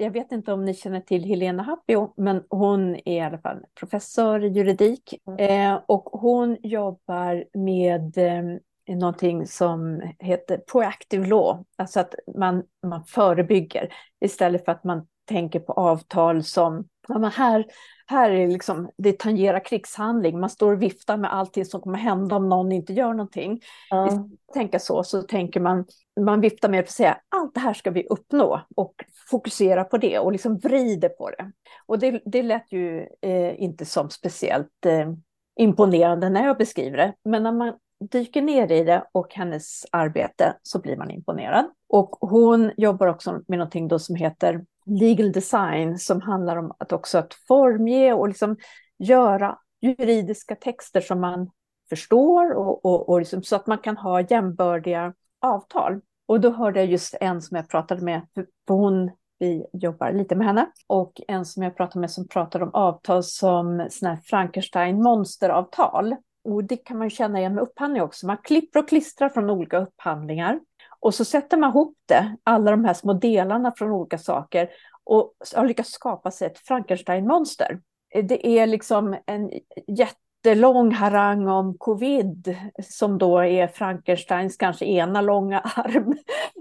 Jag vet inte om ni känner till Helena Happio, men hon är i alla fall professor i juridik mm. eh, och hon jobbar med eh, någonting som heter proactive law, alltså att man, man förebygger istället för att man tänker på avtal som, ja, men här, här är liksom, det tangerar krigshandling, man står och viftar med allting som kommer hända om någon inte gör någonting. Mm. Istället för att tänka så, så tänker man, man viftar med att säga allt det här ska vi uppnå och fokusera på det och liksom vrider på det. Och det, det lät ju eh, inte som speciellt eh, imponerande när jag beskriver det, men när man dyker ner i det och hennes arbete så blir man imponerad. Och hon jobbar också med någonting då som heter legal design som handlar om att också att formge och liksom göra juridiska texter som man förstår och, och, och liksom, så att man kan ha jämbördiga avtal. Och då hörde jag just en som jag pratade med, för hon, vi jobbar lite med henne, och en som jag pratade med som pratade om avtal som sådana här Frankenstein monsteravtal. Och det kan man känna igen med upphandling också. Man klipper och klistrar från olika upphandlingar och så sätter man ihop det, alla de här små delarna från olika saker och har lyckats skapa sig ett Frankenstein-monster. Det är liksom en jättelång harang om covid som då är Frankensteins kanske ena långa arm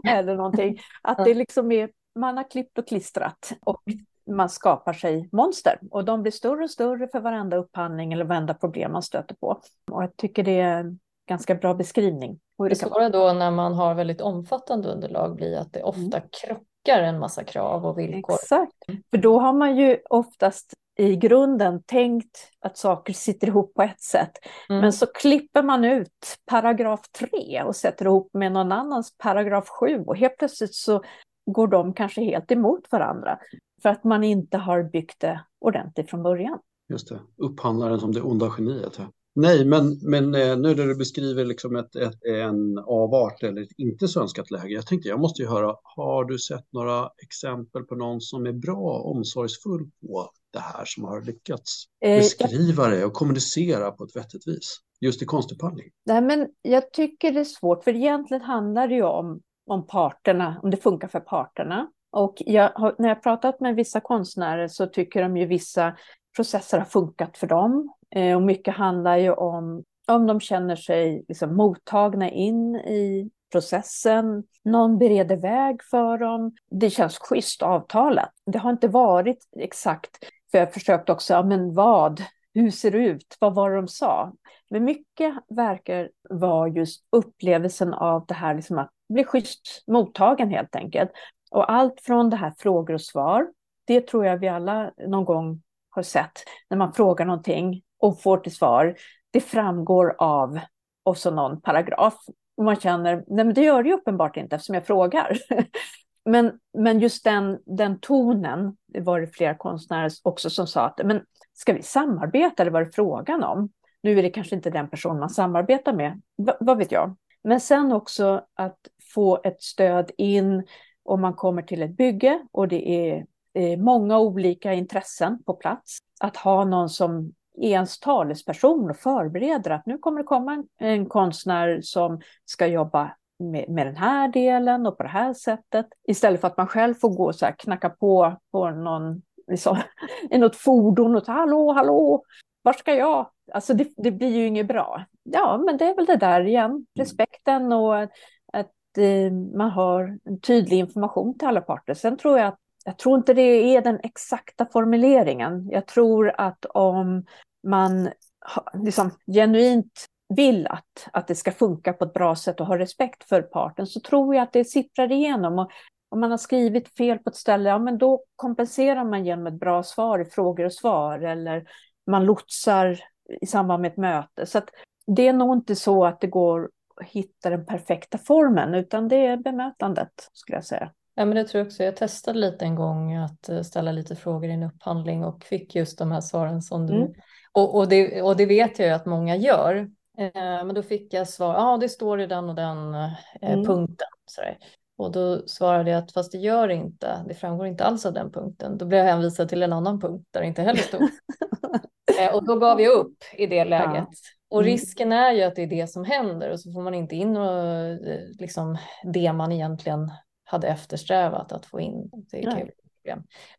eller någonting. Att det liksom är, man har klippt och klistrat och man skapar sig monster och de blir större och större för varenda upphandling eller varenda problem man stöter på. Och jag tycker det är en ganska bra beskrivning. Det svåra då när man har väldigt omfattande underlag blir att det ofta mm. krockar en massa krav och villkor. Exakt, för då har man ju oftast i grunden tänkt att saker sitter ihop på ett sätt. Mm. Men så klipper man ut paragraf 3 och sätter ihop med någon annans paragraf 7 och helt plötsligt så går de kanske helt emot varandra för att man inte har byggt det ordentligt från början. Just det, upphandlaren som det onda geniet. Nej, men, men eh, nu när du beskriver liksom ett, ett, en avart eller ett inte så önskat läge. Jag tänkte jag måste ju höra, har du sett några exempel på någon som är bra omsorgsfull på det här som har lyckats eh, beskriva det och kommunicera på ett vettigt vis? Just i konstupphandling. Nej, men jag tycker det är svårt, för egentligen handlar det ju om, om parterna, om det funkar för parterna. Och jag har, när jag pratat med vissa konstnärer så tycker de ju vissa processer har funkat för dem. Eh, och mycket handlar ju om om de känner sig liksom mottagna in i processen, någon bereder väg för dem. Det känns schysst avtalat. Det har inte varit exakt, för jag har försökt också, ja, men vad, hur ser det ut, vad var det de sa? Men mycket verkar vara just upplevelsen av det här liksom att bli schysst mottagen helt enkelt. Och allt från det här frågor och svar, det tror jag vi alla någon gång har sett, när man frågar någonting och får till svar, det framgår av och så någon paragraf. Och man känner, nej men det gör det ju uppenbart inte eftersom jag frågar. men, men just den, den tonen, det var det flera konstnärer också som sa att, men ska vi samarbeta eller vad är det frågan om? Nu är det kanske inte den person man samarbetar med, v vad vet jag. Men sen också att få ett stöd in om man kommer till ett bygge och det är många olika intressen på plats. Att ha någon som är ens talesperson och förbereder att nu kommer det komma en, en konstnär som ska jobba med, med, den här delen och på det här sättet. Istället för att man själv får gå och så här, knacka på på någon, liksom, i något fordon och ta hallå, hallå, var ska jag? Alltså det, det, blir ju inget bra. Ja, men det är väl det där igen, respekten och att eh, man har en tydlig information till alla parter. Sen tror jag att jag tror inte det är den exakta formuleringen. Jag tror att om man liksom genuint vill att, att det ska funka på ett bra sätt och har respekt för parten så tror jag att det sipprar igenom. Och om man har skrivit fel på ett ställe, ja men då kompenserar man genom ett bra svar i frågor och svar eller man lotsar i samband med ett möte. Så det är nog inte så att det går att hitta den perfekta formen utan det är bemötandet skulle jag säga. Ja, men det tror jag också. Jag testade lite en gång att eh, ställa lite frågor i en upphandling och fick just de här svaren som du... Mm. Och, och, det, och det vet jag ju att många gör. Eh, men då fick jag svar, ja det står i den och den eh, mm. punkten. Sådär. Och då svarade jag att fast det gör det inte, det framgår inte alls av den punkten. Då blev jag hänvisad till en annan punkt där det inte heller stod. eh, och då gav jag upp i det läget. Ja. Och mm. risken är ju att det är det som händer och så får man inte in och, liksom, det man egentligen hade eftersträvat att få in. Det är kul.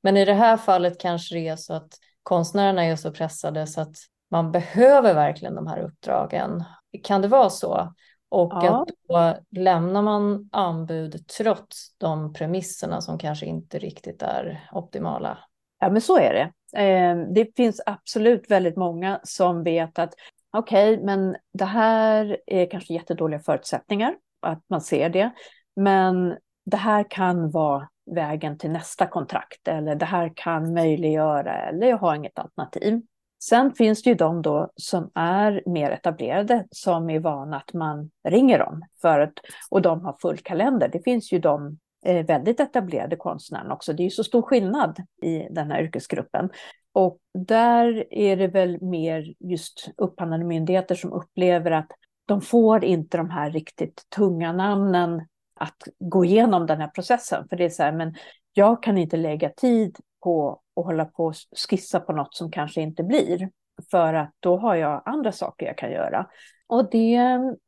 Men i det här fallet kanske det är så att konstnärerna är så pressade så att man behöver verkligen de här uppdragen. Kan det vara så? Och ja. att då lämnar man anbud trots de premisserna som kanske inte riktigt är optimala. Ja, men så är det. Eh, det finns absolut väldigt många som vet att okej, okay, men det här är kanske jättedåliga förutsättningar, att man ser det. Men det här kan vara vägen till nästa kontrakt eller det här kan möjliggöra eller jag har inget alternativ. Sen finns det ju de då som är mer etablerade som är vana att man ringer dem för att, och de har full kalender. Det finns ju de eh, väldigt etablerade konstnärerna också. Det är ju så stor skillnad i den här yrkesgruppen. Och där är det väl mer just upphandlande myndigheter som upplever att de får inte de här riktigt tunga namnen att gå igenom den här processen. För det är så här, men jag kan inte lägga tid på att hålla på och skissa på något som kanske inte blir. För att då har jag andra saker jag kan göra. Och det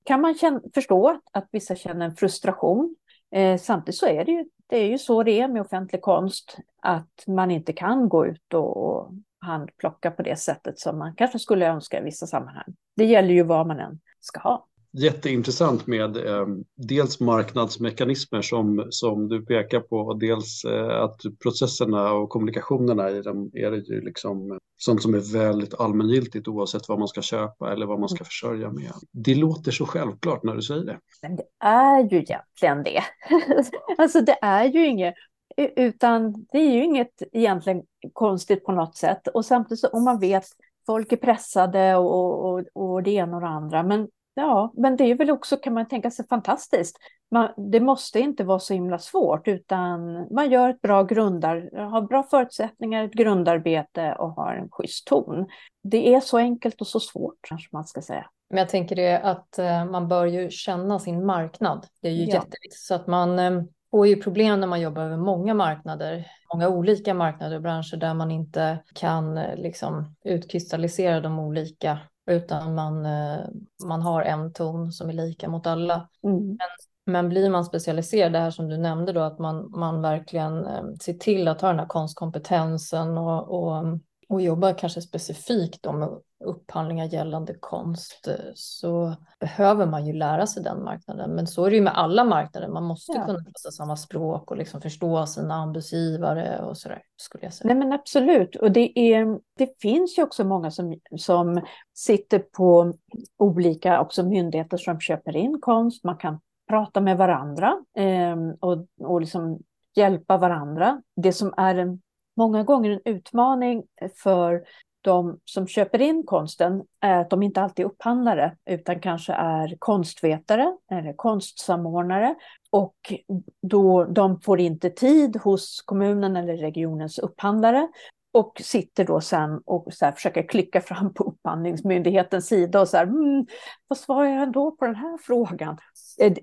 kan man känna, förstå, att vissa känner en frustration. Eh, samtidigt så är det ju, det är ju så det är med offentlig konst, att man inte kan gå ut och handplocka på det sättet som man kanske skulle önska i vissa sammanhang. Det gäller ju vad man än ska ha jätteintressant med eh, dels marknadsmekanismer som, som du pekar på, dels eh, att processerna och kommunikationerna i dem är det ju liksom sånt som är väldigt allmängiltigt oavsett vad man ska köpa eller vad man ska försörja med. Det låter så självklart när du säger det. Men det är ju egentligen det. alltså det är ju inget utan det är ju inget egentligen konstigt på något sätt. Och samtidigt så om man vet folk är pressade och, och, och det ena och det andra. Men ja, men det är väl också kan man tänka sig fantastiskt. Man, det måste inte vara så himla svårt utan man gör ett bra grundar, har bra förutsättningar, ett grundarbete och har en schysst ton. Det är så enkelt och så svårt kanske man ska säga. Men jag tänker det att eh, man bör ju känna sin marknad. Det är ju ja. jätteviktigt så att man eh, får ju problem när man jobbar över många marknader, många olika marknader och branscher där man inte kan eh, liksom utkristallisera de olika utan man, man har en ton som är lika mot alla. Mm. Men, men blir man specialiserad, det här som du nämnde då, att man, man verkligen ser till att ha den här konstkompetensen och, och och jobbar kanske specifikt med upphandlingar gällande konst så behöver man ju lära sig den marknaden. Men så är det ju med alla marknader. Man måste ja. kunna prata samma språk och liksom förstå sina anbudsgivare och så där, skulle jag säga. Nej men absolut. Och det, är, det finns ju också många som, som sitter på olika också myndigheter som köper in konst. Man kan prata med varandra eh, och, och liksom hjälpa varandra. Det som är en många gånger en utmaning för de som köper in konsten är att de inte alltid är upphandlare utan kanske är konstvetare eller konstsamordnare och då de får inte tid hos kommunen eller regionens upphandlare och sitter då sen och så försöker klicka fram på upphandlingsmyndighetens sida och så här, mm, vad svarar jag då på den här frågan?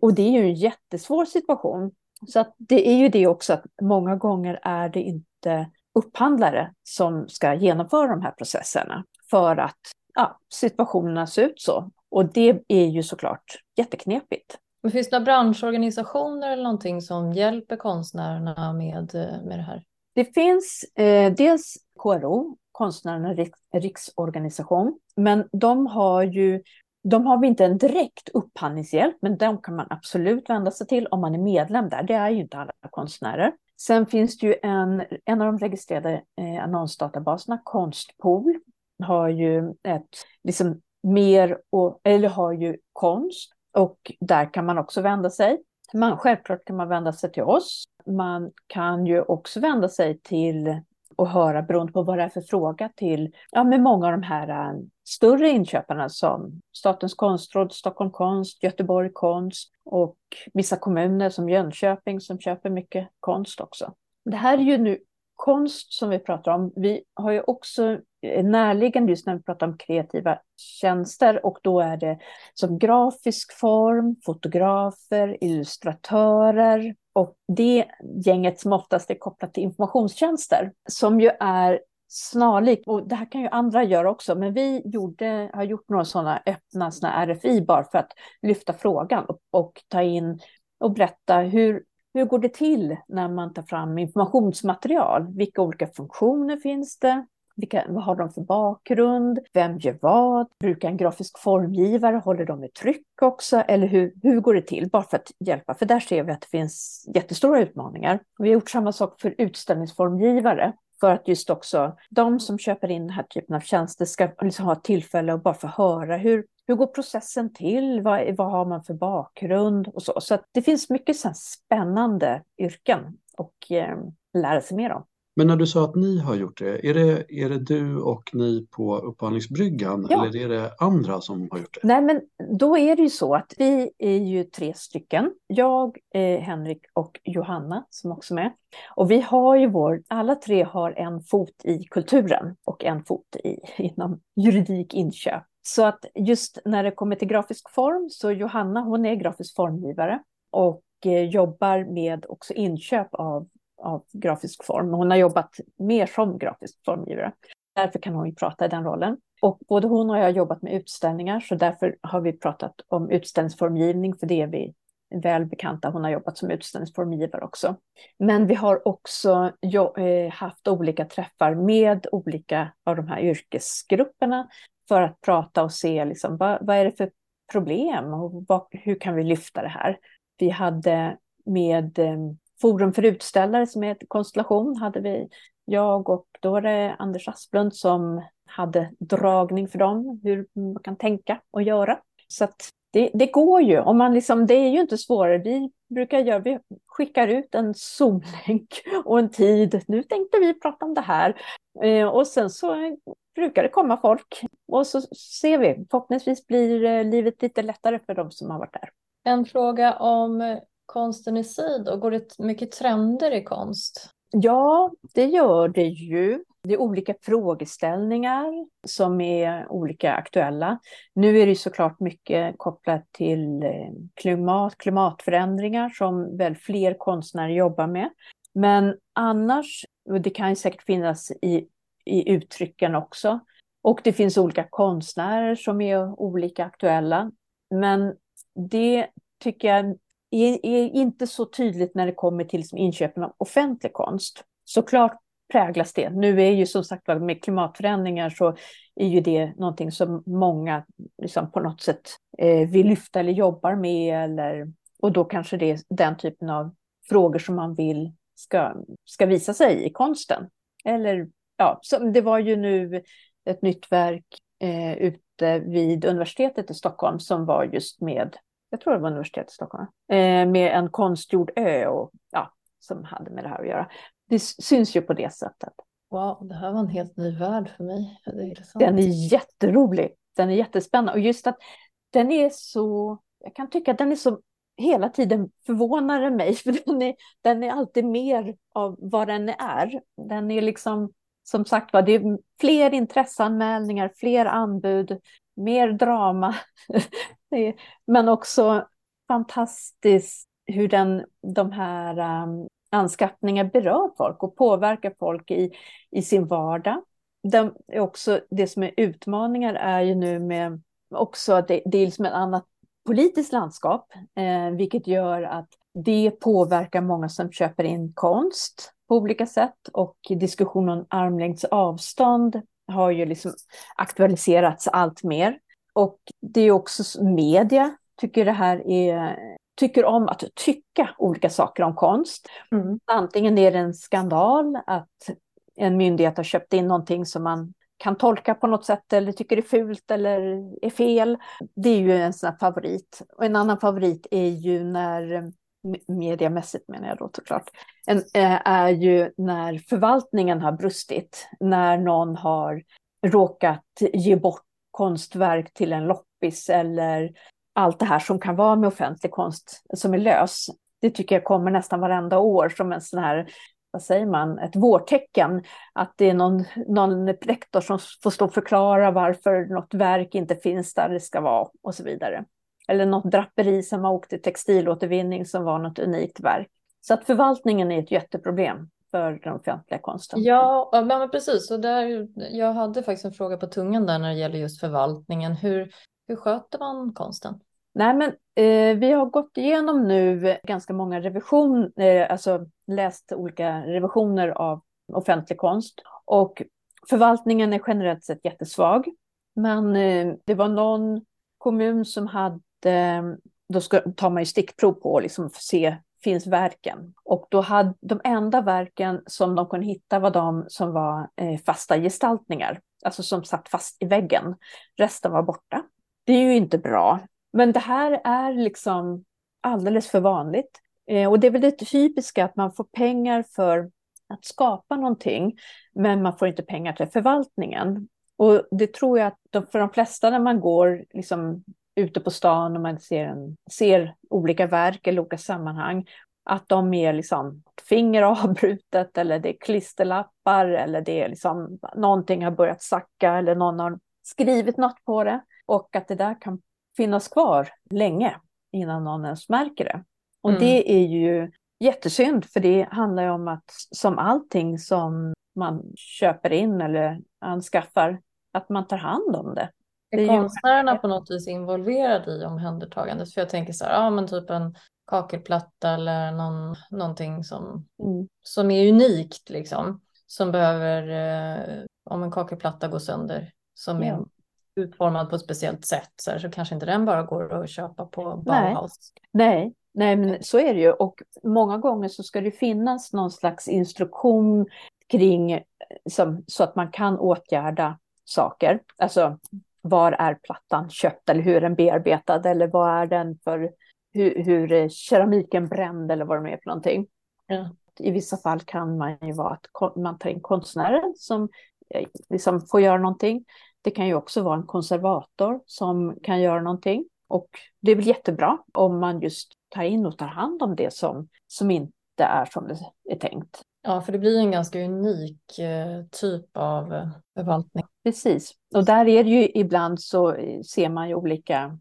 Och det är ju en jättesvår situation. Så att det är ju det också att många gånger är det inte upphandlare som ska genomföra de här processerna för att ja, situationerna ser ut så. Och det är ju såklart jätteknepigt. Men finns det några branschorganisationer eller någonting som hjälper konstnärerna med, med det här? Det finns eh, dels KRO, Konstnärernas riks, riksorganisation, men de har ju de har vi inte en direkt upphandlingshjälp, men de kan man absolut vända sig till om man är medlem där. Det är ju inte alla konstnärer. Sen finns det ju en, en av de registrerade eh, annonsdatabaserna, Konstpool, har ju ett, liksom mer, och, eller har ju konst och där kan man också vända sig. Man, självklart kan man vända sig till oss. Man kan ju också vända sig till och höra beroende på vad det är för fråga till ja, med många av de här eh, större inköparna som Statens konstråd, Stockholm konst, Göteborg konst och vissa kommuner som Jönköping som köper mycket konst också. Det här är ju nu konst som vi pratar om. Vi har ju också eh, närliggande just när vi pratar om kreativa tjänster och då är det som grafisk form, fotografer, illustratörer, och det gänget som oftast är kopplat till informationstjänster, som ju är snarlikt, och det här kan ju andra göra också, men vi gjorde, har gjort några sådana öppna såna RFI bara för att lyfta frågan och, och ta in och berätta hur, hur går det till när man tar fram informationsmaterial? Vilka olika funktioner finns det? Vilka, vad har de för bakgrund? Vem gör vad? Brukar en grafisk formgivare, håller de i tryck också? Eller hur, hur går det till? Bara för att hjälpa, för där ser vi att det finns jättestora utmaningar. Vi har gjort samma sak för utställningsformgivare för att just också de som köper in den här typen av tjänster ska liksom ha tillfälle att bara få höra hur, hur går processen till? Vad, vad har man för bakgrund? Och så så det finns mycket så spännande yrken att eh, lära sig mer om. Men när du sa att ni har gjort det, är det, är det du och ni på Upphandlingsbryggan ja. eller är det andra som har gjort det? Nej, men då är det ju så att vi är ju tre stycken. Jag, eh, Henrik och Johanna som också är med. Och vi har ju vår, alla tre har en fot i kulturen och en fot i, inom juridik inköp. Så att just när det kommer till grafisk form så Johanna hon är grafisk formgivare och eh, jobbar med också inköp av av grafisk form. Hon har jobbat mer som grafisk formgivare. Därför kan hon ju prata i den rollen. Och både hon och jag har jobbat med utställningar, så därför har vi pratat om utställningsformgivning, för det är vi väl bekanta. Hon har jobbat som utställningsformgivare också. Men vi har också eh, haft olika träffar med olika av de här yrkesgrupperna för att prata och se liksom, vad, vad är det för problem och vad, hur kan vi lyfta det här? Vi hade med eh, Forum för utställare som är en konstellation hade vi jag och då var det Anders Asplund som hade dragning för dem, hur man kan tänka och göra. Så att det, det, går ju. Om man liksom, det är ju inte svårare. Vi brukar göra, vi skickar ut en Zoom-länk och en tid. Nu tänkte vi prata om det här. Eh, och sen så brukar det komma folk. Och så ser vi. Förhoppningsvis blir eh, livet lite lättare för de som har varit där. En fråga om konsten i sig då. Går det mycket trender i konst? Ja, det gör det ju. Det är olika frågeställningar som är olika aktuella. Nu är det såklart mycket kopplat till eh, klimat, klimatförändringar som väl fler konstnärer jobbar med. Men annars, och det kan säkert finnas i, i uttrycken också. Och det finns olika konstnärer som är olika aktuella. Men det tycker jag är, inte så tydligt när det kommer till inköpen av offentlig konst. Såklart präglas det. Nu är ju som sagt med klimatförändringar så är ju det någonting som många liksom på något sätt eh, vill lyfta eller jobbar med. Eller, och då kanske det är den typen av frågor som man vill ska, ska visa sig i konsten. Eller ja, så det var ju nu ett nytt verk eh, ute vid universitetet i Stockholm som var just med, jag tror det var universitetet i Stockholm, eh, med en konstgjord ö och ja, som hade med det här att göra det syns ju på det sättet. Wow, det här var en helt ny värld för mig. Är den är jätterolig. Den är jättespännande. Och just att den är så, jag kan tycka att den är så hela tiden förvånar mig, för den är, den är alltid mer av vad den är. Den är liksom, som sagt var, det är fler intresseanmälningar, fler anbud, mer drama. Men också fantastiskt hur den, de här um, anskaffningar berör folk och påverkar folk i, i sin vardag. Det, är också, det som är utmaningar är ju nu med också att det, det är liksom ett annat politiskt landskap, eh, vilket gör att det påverkar många som köper in konst på olika sätt och diskussionen om armlängds avstånd har ju liksom aktualiserats allt mer. Och det är också media tycker det här är tycker om att tycka olika saker om konst. Mm. Antingen är det en skandal att en myndighet har köpt in någonting som man kan tolka på något sätt eller tycker är fult eller är fel. Det är ju en sån favorit. Och en annan favorit är ju när, mediamässigt menar jag då såklart, en, eh, är ju när förvaltningen har brustit. När någon har råkat ge bort konstverk till en loppis eller allt det här som kan vara med offentlig konst som är lös. Det tycker jag kommer nästan varenda år som en sån här, vad säger man, ett vårtecken. Att det är någon, någon rektor som får stå och förklara varför något verk inte finns där det ska vara och så vidare. Eller något draperi som har åkt till textilåtervinning som var något unikt verk. Så att förvaltningen är ett jätteproblem för den offentliga konsten. Ja, men precis. Och där, jag hade faktiskt en fråga på tungan där när det gäller just förvaltningen. Hur, hur sköter man konsten? Nej, men eh, vi har gått igenom nu ganska många revision, eh, alltså läst olika revisioner av offentlig konst och förvaltningen är generellt sett jättesvag. Men eh, det var någon kommun som hade, Eh, då ska, tar man ju stickprov på liksom att se finns verken. Och då hade de enda verken som de kunde hitta var de som var eh, fasta gestaltningar, alltså som satt fast i väggen. Resten var borta. Det är ju inte bra. Men det här är liksom alldeles för vanligt. Eh, och det är väl det typiska att man får pengar för att skapa någonting, men man får inte pengar till förvaltningen. Och det tror jag att de, för de flesta när man går liksom ute på stan och man ser, en, ser olika verk eller olika sammanhang, att de är liksom finger avbrutet eller det är klisterlappar eller det är liksom någonting har börjat sacka eller någon har skrivit något på det och att det där kan finnas kvar länge innan någon ens märker det. Och mm. det är ju jättesynd för det handlar ju om att som allting som man köper in eller anskaffar, att man tar hand om det. Är konstnärerna på något vis involverade i omhändertagandet? För jag tänker så här, ja men typ en kakelplatta eller någon, någonting som, mm. som är unikt liksom. Som behöver, eh, om en kakelplatta går sönder, som ja. är utformad på ett speciellt sätt så, här, så kanske inte den bara går att köpa på Bauhaus. Nej. Nej. Nej, men så är det ju. Och många gånger så ska det finnas någon slags instruktion kring som, så att man kan åtgärda saker. Alltså var är plattan köpt eller hur är den bearbetad eller vad är den för hur, hur keramiken bränd eller vad det är för någonting. Ja. I vissa fall kan man ju vara att man tar in konstnärer som eh, liksom får göra någonting. Det kan ju också vara en konservator som kan göra någonting. Och det är väl jättebra om man just tar in och tar hand om det som, som inte är som det är tänkt. Ja, för det blir en ganska unik eh, typ av eh, förvaltning. Precis, och där är det ju ibland så eh, ser man ju olika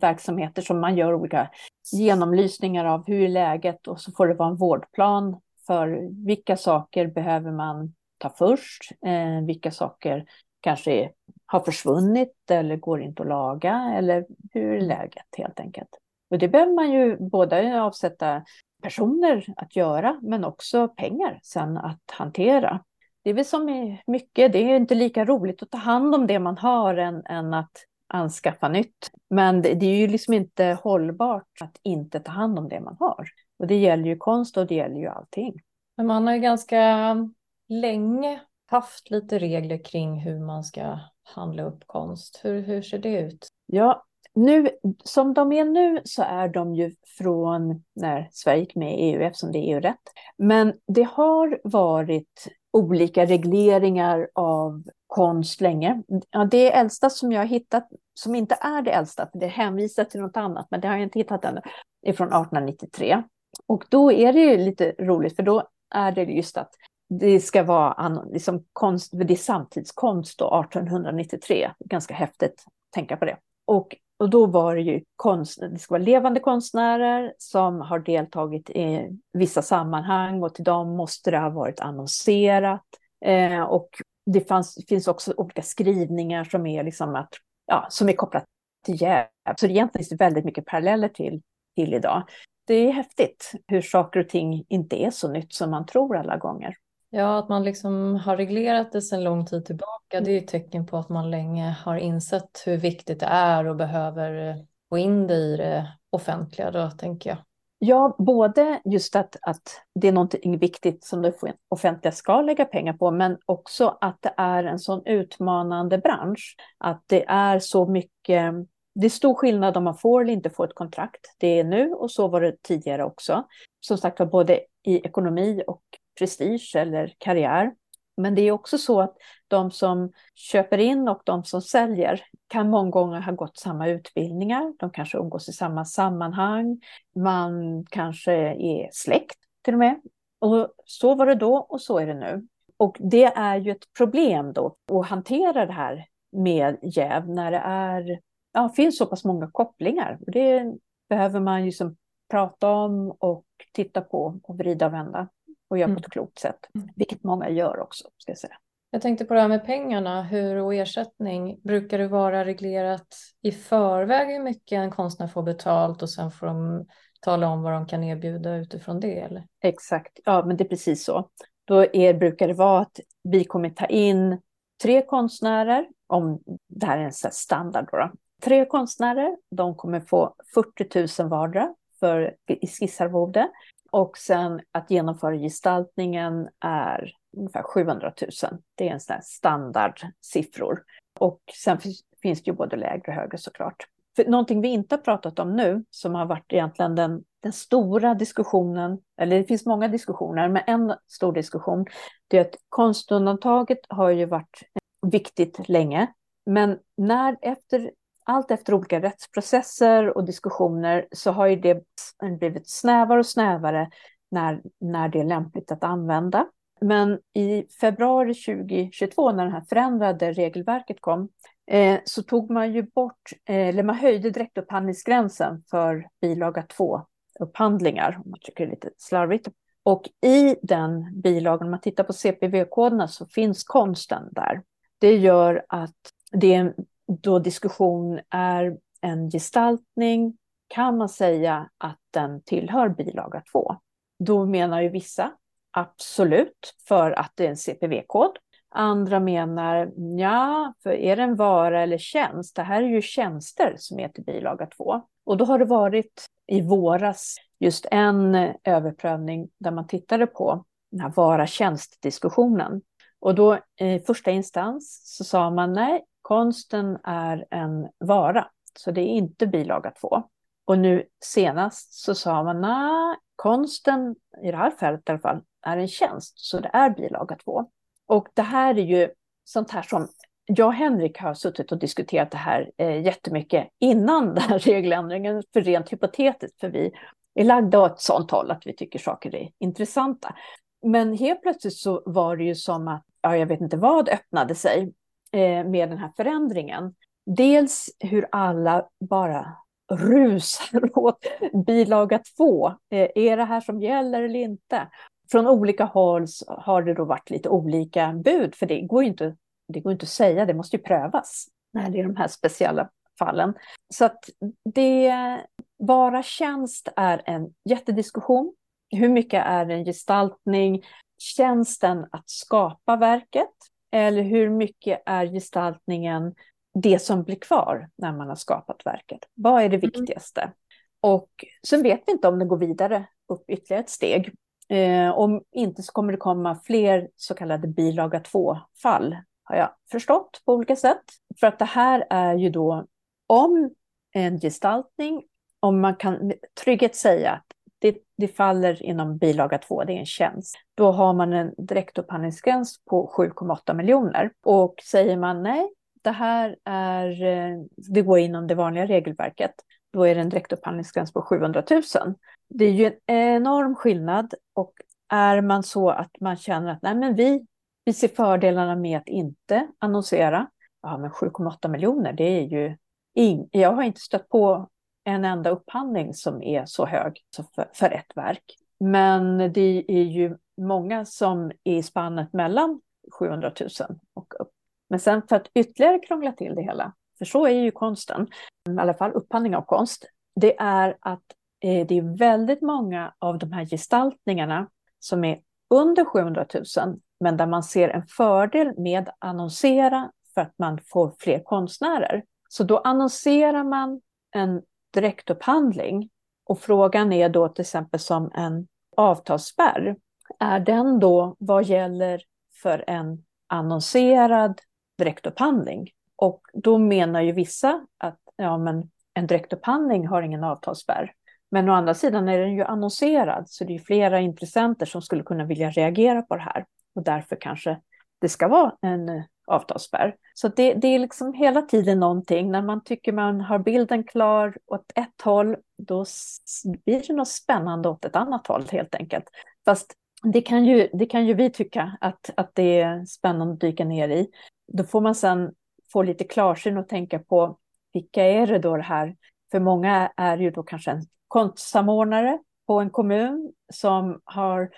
verksamheter som man gör olika genomlysningar av. Hur är läget? Och så får det vara en vårdplan för vilka saker behöver man ta först, eh, vilka saker kanske har försvunnit eller går inte att laga? Eller hur är läget helt enkelt. Och det behöver man ju både avsätta personer att göra men också pengar sen att hantera. Det är väl som i mycket, det är inte lika roligt att ta hand om det man har än, än att anskaffa nytt. Men det, det, är ju liksom inte hållbart att inte ta hand om det man har. Och det gäller ju konst och det gäller ju allting. Men man har ju ganska länge haft lite regler kring hur man ska handla upp konst. Hur, hur ser det ut? Ja, nu, som de är nu så är de ju från när Sverige gick med i EU eftersom det är EU-rätt. Men det har varit olika regleringar av konst länge. Ja, det äldsta som jag har hittat, som inte är det äldsta, för det hänvisar till något annat, men det har jag inte hittat ännu, är från 1893. Och då är det ju lite roligt, för då är det just att det ska vara liksom konst, det är samtidskonst då, 1893. Ganska häftigt att tänka på det. Och, och då var det ju konst, det ska vara levande konstnärer som har deltagit i vissa sammanhang och till dem måste det ha varit annonserat. Eh, och det fanns, finns också olika skrivningar som är, liksom att, ja, som är kopplat till jäv. Så egentligen finns det väldigt mycket paralleller till, till idag. Det är häftigt hur saker och ting inte är så nytt som man tror alla gånger. Ja, att man liksom har reglerat det sedan lång tid tillbaka, det är ett tecken på att man länge har insett hur viktigt det är och behöver få in det i det offentliga då, tänker jag. Ja, både just att, att det är någonting viktigt som det offentliga ska lägga pengar på, men också att det är en sån utmanande bransch. Att det är så mycket, det är stor skillnad om man får eller inte får ett kontrakt. Det är nu och så var det tidigare också. Som sagt var, både i ekonomi och prestige eller karriär. Men det är också så att de som köper in och de som säljer kan många gånger ha gått samma utbildningar. De kanske umgås i samma sammanhang. Man kanske är släkt till och med. Och så var det då och så är det nu. Och det är ju ett problem då att hantera det här med jäv när det är, ja, finns så pass många kopplingar. Det behöver man ju som prata om och titta på och vrida och vända och göra mm. på ett klokt sätt. Mm. Vilket många gör också, ska jag säga. Jag tänkte på det här med pengarna, hur och ersättning. Brukar det vara reglerat i förväg hur mycket en konstnär får betalt och sen får de tala om vad de kan erbjuda utifrån det? Eller? Exakt, ja men det är precis så. Då är, brukar det vara att vi kommer ta in tre konstnärer, om det här är en standard då, då. Tre konstnärer, de kommer få 40 000 vardera för skissarvode. Och sen att genomföra gestaltningen är ungefär 700 000. Det är en sån standardsiffror. Och sen finns det ju både lägre och högre såklart. För någonting vi inte har pratat om nu, som har varit egentligen den, den stora diskussionen, eller det finns många diskussioner, men en stor diskussion, det är att konstundantaget har ju varit viktigt länge. Men när efter allt efter olika rättsprocesser och diskussioner så har ju det blivit snävare och snävare när, när det är lämpligt att använda. Men i februari 2022 när det här förändrade regelverket kom eh, så tog man ju bort, eh, eller man höjde direktupphandlingsgränsen för bilaga 2 upphandlingar, om man tycker det är lite slarvigt. Och i den bilagan, om man tittar på CPV-koderna så finns konsten där. Det gör att det är då diskussion är en gestaltning kan man säga att den tillhör bilaga 2. Då menar ju vissa absolut för att det är en CPV-kod. Andra menar ja, för är det en vara eller tjänst? Det här är ju tjänster som är till bilaga 2. Och då har det varit i våras just en överprövning där man tittade på den här vara-tjänst-diskussionen. Och då i första instans så sa man nej, konsten är en vara, så det är inte bilaga två. Och nu senast så sa man, nej, konsten, i det här fallet i alla fall, är en tjänst, så det är bilaga två. Och det här är ju sånt här som jag och Henrik har suttit och diskuterat det här eh, jättemycket innan den här regeländringen, för rent hypotetiskt, för vi är lagda åt sånt håll att vi tycker saker är intressanta. Men helt plötsligt så var det ju som att, ja, jag vet inte vad öppnade sig Eh, med den här förändringen. Dels hur alla bara rusar åt bilaga två. Eh, är det här som gäller eller inte? Från olika håll har det då varit lite olika bud, för det går ju inte, det går inte att säga, det måste ju prövas när det är de här speciella fallen. Så att det, vara tjänst är en jättediskussion. Hur mycket är en gestaltning? Tjänsten att skapa verket? Eller hur mycket är gestaltningen det som blir kvar när man har skapat verket? Vad är det mm. viktigaste? Mm. Och sen vet vi inte om det går vidare upp ytterligare ett steg. Eh, om inte så kommer det komma fler så kallade bilaga 2-fall, har jag förstått på olika sätt. För att det här är ju då om en gestaltning, om man kan trygghet säga att det, det faller inom bilaga 2, det är en tjänst, då har man en direktupphandlingsgräns på 7,8 miljoner. Och säger man nej, det här är, eh, det går inom det vanliga regelverket, då är det en direktupphandlingsgräns på 700 000. Det är ju en enorm skillnad och är man så att man känner att nej men vi, vi ser fördelarna med att inte annonsera, ja men 7,8 miljoner det är ju in, jag har inte stött på en enda upphandling som är så hög för, för ett verk. Men det är ju många som är i spannet mellan 700 000 och upp. Men sen för att ytterligare krångla till det hela, för så är ju konsten, i alla fall upphandling av konst, det är att eh, det är väldigt många av de här gestaltningarna som är under 700 000, men där man ser en fördel med att annonsera för att man får fler konstnärer. Så då annonserar man en direktupphandling och frågan är då till exempel som en avtalsspärr. Är den då vad gäller för en annonserad direktupphandling? Och då menar ju vissa att ja, men en direktupphandling har ingen avtalsspärr. Men å andra sidan är den ju annonserad, så det är flera intressenter som skulle kunna vilja reagera på det här. Och därför kanske det ska vara en avtalsspärr. Så det, det, är liksom hela tiden någonting. När man tycker man har bilden klar åt ett håll, då blir det något spännande åt ett annat håll helt enkelt. Fast det kan ju, det kan ju vi tycka att, att det är spännande att dyka ner i. Då får man sen få lite klarsyn och tänka på vilka är det då det här? För många är ju då kanske en konstsamordnare på en kommun som har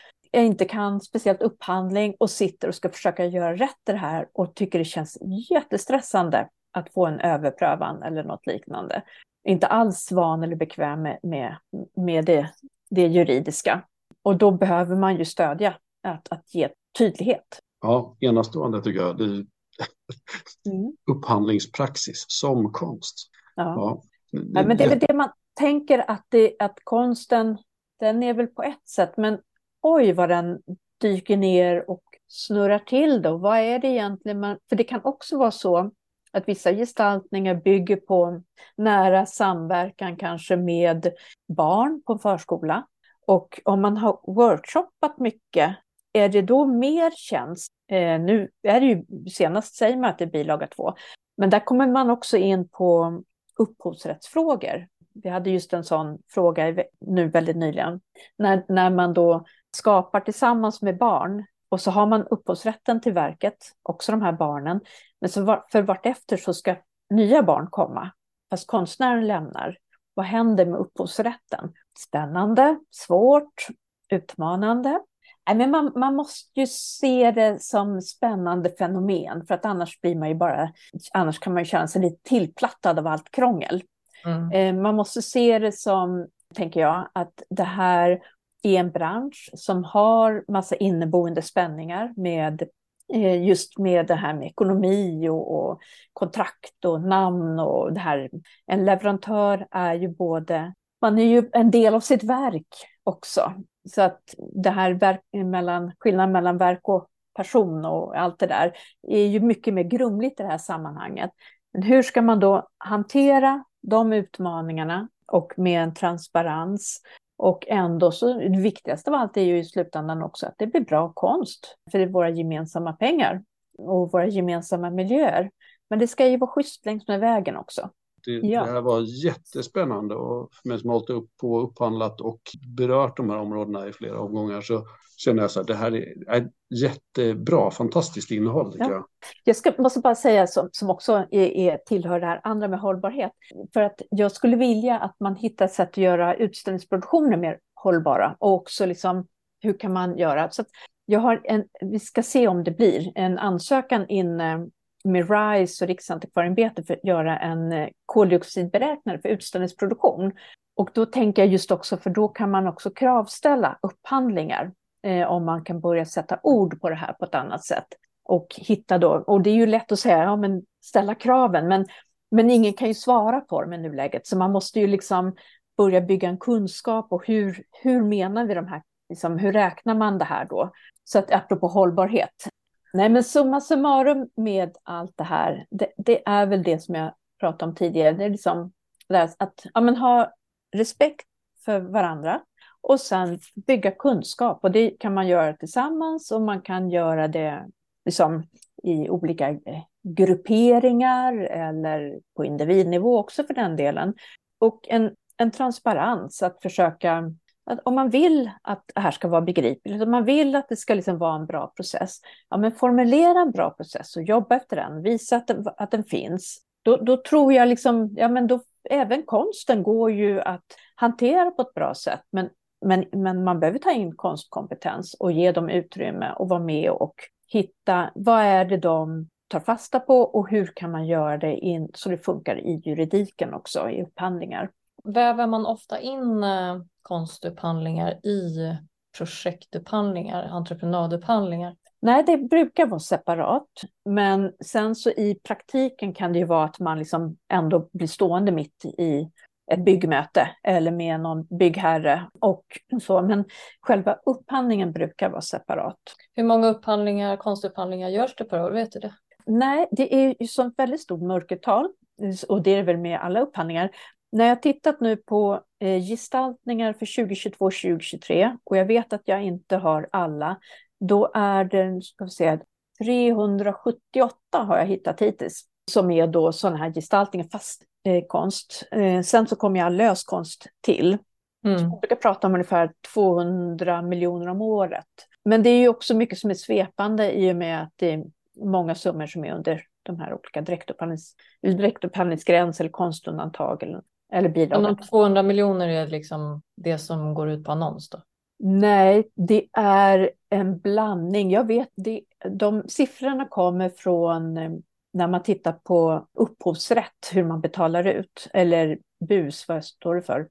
inte kan speciellt upphandling och sitter och ska försöka göra rätt det här och tycker det känns jättestressande att få en överprövan eller något liknande. Inte alls van eller bekväm med, med, med det, det juridiska. Och då behöver man ju stödja att, att ge tydlighet. Ja, enastående tycker jag. Det är mm. upphandlingspraxis som konst. Ja. ja. ja men det är väl det man tänker att, det, att konsten, den är väl på ett sätt, men oj vad den dyker ner och snurrar till då. Vad är det egentligen man... För det kan också vara så att vissa gestaltningar bygger på nära samverkan kanske med barn på förskola. Och om man har workshoppat mycket, är det då mer tjänst? Eh, nu är det ju, senast säger man att det är bilaga två, men där kommer man också in på upphovsrättsfrågor. Vi hade just en sån fråga nu väldigt nyligen, när, när man då skapar tillsammans med barn och så har man upphovsrätten till verket, också de här barnen. Men så var, för vartefter så ska nya barn komma, fast konstnären lämnar. Vad händer med upphovsrätten? Spännande, svårt, utmanande. Nej, men man, man måste ju se det som spännande fenomen, för att annars blir man ju bara, annars kan man ju känna sig lite tillplattad av allt krångel. Mm. Eh, man måste se det som, tänker jag, att det här i en bransch som har massa inneboende spänningar med eh, just med det här med ekonomi och, och, kontrakt och namn och det här. En leverantör är ju både, man är ju en del av sitt verk också. Så att det här verk, mellan, skillnaden mellan verk och person och allt det där är ju mycket mer grumligt i det här sammanhanget. Men hur ska man då hantera de utmaningarna och med en transparens och ändå så det viktigaste av allt är ju i slutändan också att det blir bra konst för det är våra gemensamma pengar och våra gemensamma miljöer. Men det ska ju vara schysst längs med vägen också. Det, ja. det här var jättespännande och för mig som hållit upp på upphandlat och berört de här områdena i flera omgångar så känner jag så här, det här är ett jättebra, fantastiskt innehåll. Tycker ja. jag jag ska, måste bara säga som, som också är, är, tillhör det här andra med hållbarhet, för att jag skulle vilja att man hittar sätt att göra utställningsproduktioner mer hållbara och också liksom hur kan man göra? Så jag har en, vi ska se om det blir en ansökan in med RISE och Riksantikvarieämbetet för att göra en eh, koldioxidberäknare för utställningsproduktion. Och då tänker jag just också, för då kan man också kravställa upphandlingar eh, om man kan börja sätta ord på det här på ett annat sätt. Och hitta då, och det är ju lätt att säga, ja men ställa kraven, men, men ingen kan ju svara på dem i nuläget. Så man måste ju liksom börja bygga en kunskap och hur, hur menar vi de här, liksom, hur räknar man det här då? Så att apropå hållbarhet, Nej, men summa summarum med allt det här, det, det, är väl det som jag pratade om tidigare. Det är liksom att ja, men ha respekt för varandra och sen bygga kunskap. Och det kan man göra tillsammans och man kan göra det liksom i olika eh, grupperingar eller på individnivå också för den delen. Och en, en transparens, att försöka att om man vill att det här ska vara begripligt, om man vill att det ska liksom vara en bra process, ja men formulera en bra process och jobba efter den, visa att den, att den finns. Då, då tror jag liksom, ja men då, även konsten går ju att hantera på ett bra sätt, men, men, men man behöver ta in konstkompetens och ge dem utrymme och vara med och hitta, vad är det de tar fasta på och hur kan man göra det in, så det funkar i juridiken också, i upphandlingar. Väver man ofta in eh, konstupphandlingar i projektupphandlingar, entreprenadupphandlingar? Nej, det brukar vara separat. Men sen så i praktiken kan det ju vara att man liksom ändå blir stående mitt i ett byggmöte eller med någon byggherre och så. Men själva upphandlingen brukar vara separat. Hur många upphandlingar, konstupphandlingar görs det per år? Vet du det? Nej, det är ju som väldigt stort mörkertal och det är väl med alla upphandlingar. När jag tittat nu på eh, gestaltningar för 2022-2023 och jag vet att jag inte har alla, då är det ska vi säga, 378 har jag hittat hittills som är då sådana här gestaltningar, fast eh, konst. Eh, sen så kommer jag löskonst till. Mm. Jag brukar prata om ungefär 200 miljoner om året. Men det är ju också mycket som är svepande i och med att det är många summor som är under de här olika direktupphandlings, direktupphandlingsgräns eller konstundantag eller eller bidrag. Men de 200 miljoner är liksom det som går ut på annons då? Nej, det är en blandning. Jag vet, det, de siffrorna kommer från eh, när man tittar på upphovsrätt, hur man betalar ut, eller BUS, vad står det för?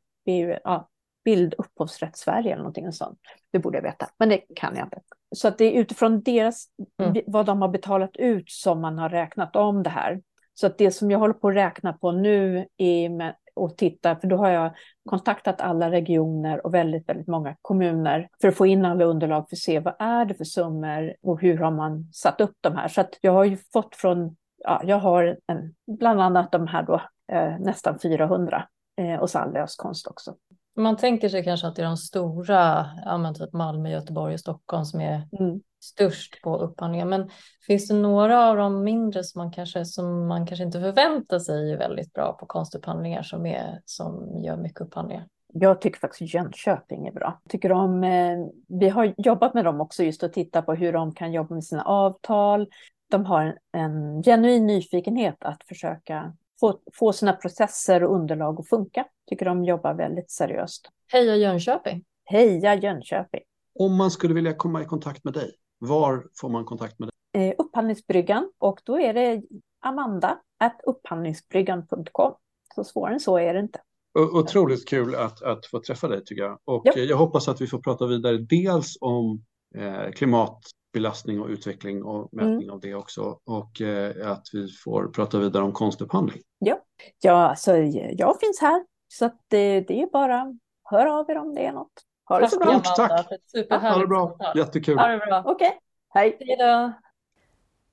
ja, Bild upphovsrätt Sverige eller någonting sånt. Det borde jag veta, men det kan jag inte. Så att det är utifrån deras, mm. vad de har betalat ut som man har räknat om det här. Så att det som jag håller på att räkna på nu är med, och titta, för då har jag kontaktat alla regioner och väldigt, väldigt många kommuner för att få in alla underlag för att se vad är det för summor och hur har man satt upp de här. Så att jag har ju fått från, ja, jag har en, bland annat de här då, eh, nästan 400 eh, och så löskonst också. Man tänker sig kanske att det är de stora, ja, typ Malmö, Göteborg och Stockholm som är mm störst på upphandlingar. Men finns det några av de mindre som man kanske, som man kanske inte förväntar sig är väldigt bra på konstupphandlingar som, är, som gör mycket upphandlingar? Jag tycker faktiskt Jönköping är bra. Tycker de, eh, vi har jobbat med dem också just att titta på hur de kan jobba med sina avtal. De har en genuin nyfikenhet att försöka få, få sina processer och underlag att funka. Tycker de jobbar väldigt seriöst. Heja Jönköping! Heja Jönköping! Om man skulle vilja komma i kontakt med dig, var får man kontakt med dig? Eh, upphandlingsbryggan och då är det Amanda upphandlingsbryggan.com. Så svårare än så är det inte. Otroligt kul att, att få träffa dig tycker jag. Och ja. jag hoppas att vi får prata vidare dels om eh, klimatbelastning och utveckling och mätning mm. av det också. Och eh, att vi får prata vidare om konstupphandling. Ja, ja alltså, jag finns här. Så att det, det är bara hör av er om det är något. Ha det så bra. Stort tack. Ha det bra. Jättekul. Ha det bra. Okej. Okay. Hej! Hej då!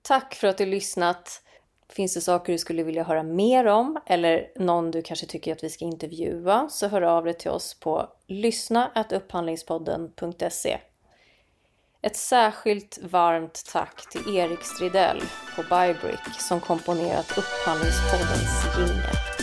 Tack för att du lyssnat. Finns det saker du skulle vilja höra mer om eller någon du kanske tycker att vi ska intervjua så hör av dig till oss på lyssna.upphandlingspodden.se Ett särskilt varmt tack till Erik Stridell på Bybrick som komponerat Upphandlingspoddens jingel.